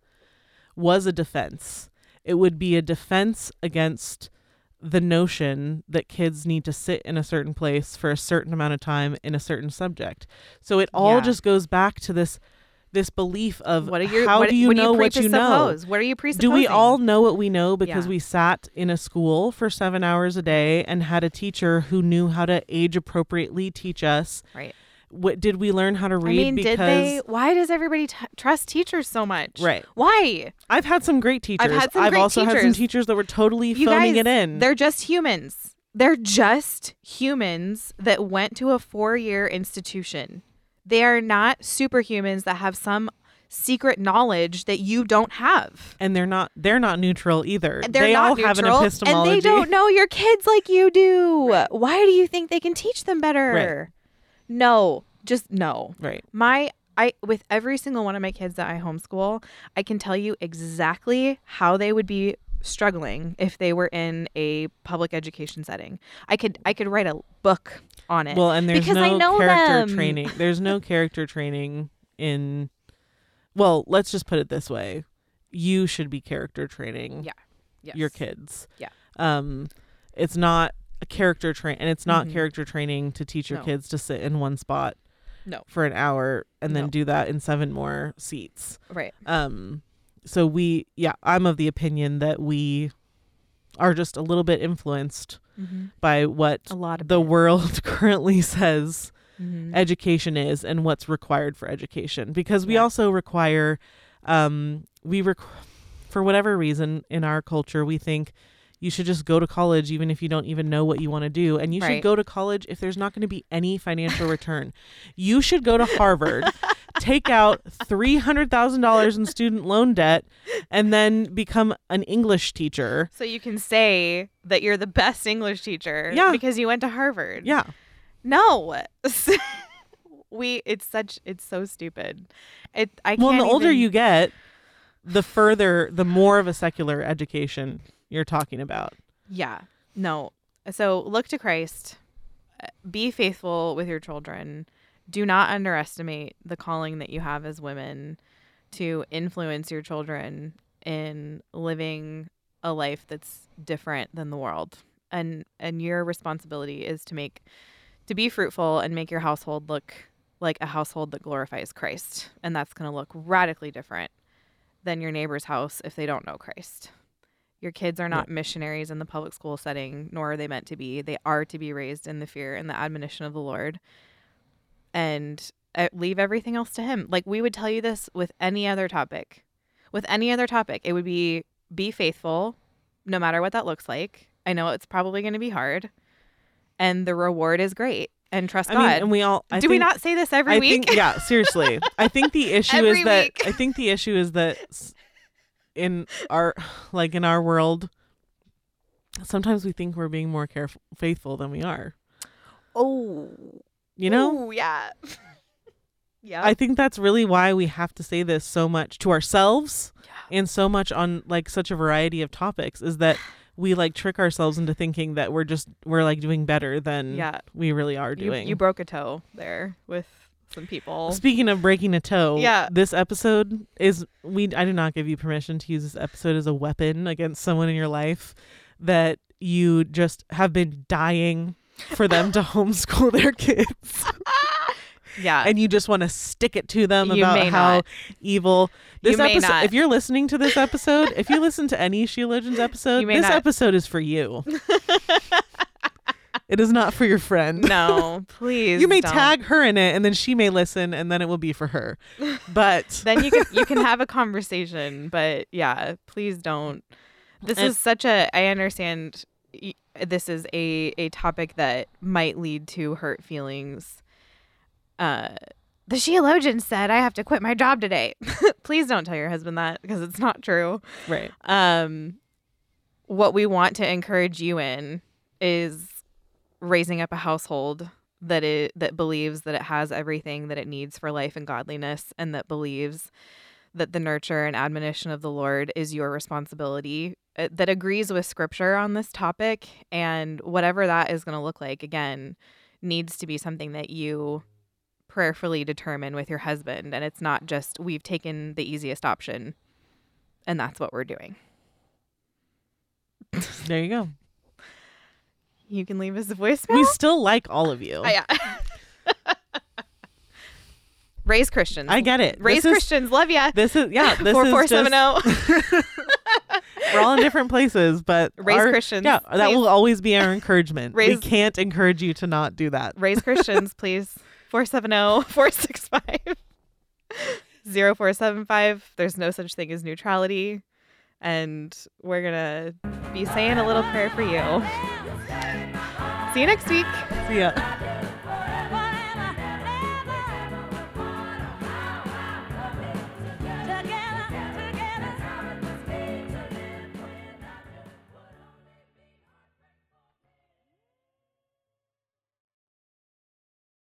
B: was a defense, it would be a defense against the notion that kids need to sit in a certain place for a certain amount of time in a certain subject. So it all
A: Yeah.
B: just goes back to this this belief of
A: what are you
B: how
A: what,
B: do you know what you know?
A: What are you presupposing?
B: Do we all know what we know because
A: Yeah.
B: we sat in a school for seven hours a day and had a teacher who knew how to age appropriately teach us?
A: Right.
B: What did we learn how to read?
A: I mean,
B: because
A: did they? Why does everybody t- trust teachers so much?
B: right?
A: Why?
B: I've had some great teachers.
A: I've had some great
B: also had some
A: teachers.
B: teachers that were totally
A: You
B: phoning
A: guys,
B: it in.
A: They're just humans. They're just humans that went to a four-year institution. They are not superhumans that have some secret knowledge that you don't have.
B: and they're not they're not neutral either.
A: They're
B: they all have an epistemology.
A: and they don't know your kids like you do. Why do you think they can teach them better? No, just no.
B: Right.
A: My I with every single one of my kids that I homeschool, I can tell you exactly how they would be struggling if they were in a public education setting. I could I could write a book on it.
B: Well, and there's
A: because
B: no
A: I know
B: character
A: them.
B: training. There's no character training in. Well, let's just put it this way: you should be character training
A: Yeah. Yes.
B: your kids.
A: Yeah.
B: Um, it's not a character train, and it's not
A: Mhm.
B: character training to teach your
A: No.
B: kids to sit in one spot
A: No.
B: for an hour and then
A: No.
B: do that in seven more seats.
A: Right.
B: Um, so we, yeah, I'm of the opinion that we are just a little bit influenced
A: Mm-hmm.
B: by what
A: A lot of
B: the
A: it.
B: world currently says
A: Mhm.
B: education is and what's required for education because we
A: Yeah.
B: also require um we requ- for whatever reason in our culture we think you should just go to college even if you don't even know what you want to do and you should go to college if there's not going to be any financial return you should go to harvard take out $300,000 in student loan debt and then become an english teacher
A: So you can say that you're the best English teacher
B: Yeah.
A: because you went to Harvard.
B: yeah
A: No. we it's such it's so stupid. It I
B: well the older
A: even-
B: you get the further the more of a secular education you're talking about
A: Yeah. No. So look to Christ. Be faithful with your children. Do not underestimate the calling that you have as women to influence your children in living a life that's different than the world. And and your responsibility is to make to be fruitful and make your household look like a household that glorifies Christ. And that's going to look radically different than your neighbor's house if they don't know Christ. Your kids are not missionaries in the public school setting, nor are they meant to be. They are to be raised in the fear and the admonition of the Lord. And uh, leave everything else to Him. Like we would tell you this with any other topic. With any other topic, it would be be faithful, no matter what that looks like. I know it's probably going to be hard, and the reward is great. And trust
B: I
A: God.
B: mean, and we all. I
A: Do we not say this every
B: I
A: week?
B: think, yeah, seriously. I think the issue is that
A: week.
B: I think the issue is that in our like in our world, sometimes we think we're being more careful, faithful than we are.
A: oh,
B: You know,
A: Ooh, yeah, yeah.
B: I think that's really why we have to say this so much to ourselves and so much on like such a variety of topics is that we like trick ourselves into thinking that we're just we're like doing better than
A: Yeah.
B: we really are
A: you,
B: doing.
A: you broke a toe there with some people.
B: Speaking of breaking a toe,
A: Yeah.
B: this episode is we I do not give you permission to use this episode as a weapon against someone in your life that you just have been dying for them to homeschool their kids.
A: Yeah.
B: and you just want to stick it to them
A: You
B: about how
A: not.
B: evil
A: You
B: this
A: may
B: episode
A: not.
B: if you're listening to this episode if you listen to any Sheologians episode this
A: not.
B: episode is for you it is not for your friend
A: no, please.
B: you may
A: don't.
B: tag her in it and then she may listen and then it will be for her but
A: Then you can you can have a conversation, but yeah, please don't. This
B: And-
A: is such a. I understand. This is a a topic that might lead to hurt feelings. Uh, the theologian said I have to quit my job today. please don't tell your husband that because it's not true.
B: right
A: um what we want to encourage you in is raising up a household that it that believes that it has everything that it needs for life and godliness and that believes that the nurture and admonition of the Lord is your responsibility uh, that agrees with scripture on this topic and whatever that is going to look like again needs to be something that you prayerfully determine with your husband and it's not just we've taken the easiest option and that's what we're doing.
B: There you go.
A: You can leave us a voicemail?
B: we still like all of you.
A: Oh, yeah. Raise christians.
B: I get it.
A: Raise
B: this
A: christians. Is, love ya.
B: This is yeah this
A: 4470
B: we're all in different places but
A: Raise
B: our-
A: Christians.
B: yeah that
A: please.
B: will always be our encouragement we can't encourage you to not do that
A: Raise Christians, please. 470 465 0475. There's no such thing as neutrality. And we're going to be saying a little prayer for you. See you next week.
B: See ya.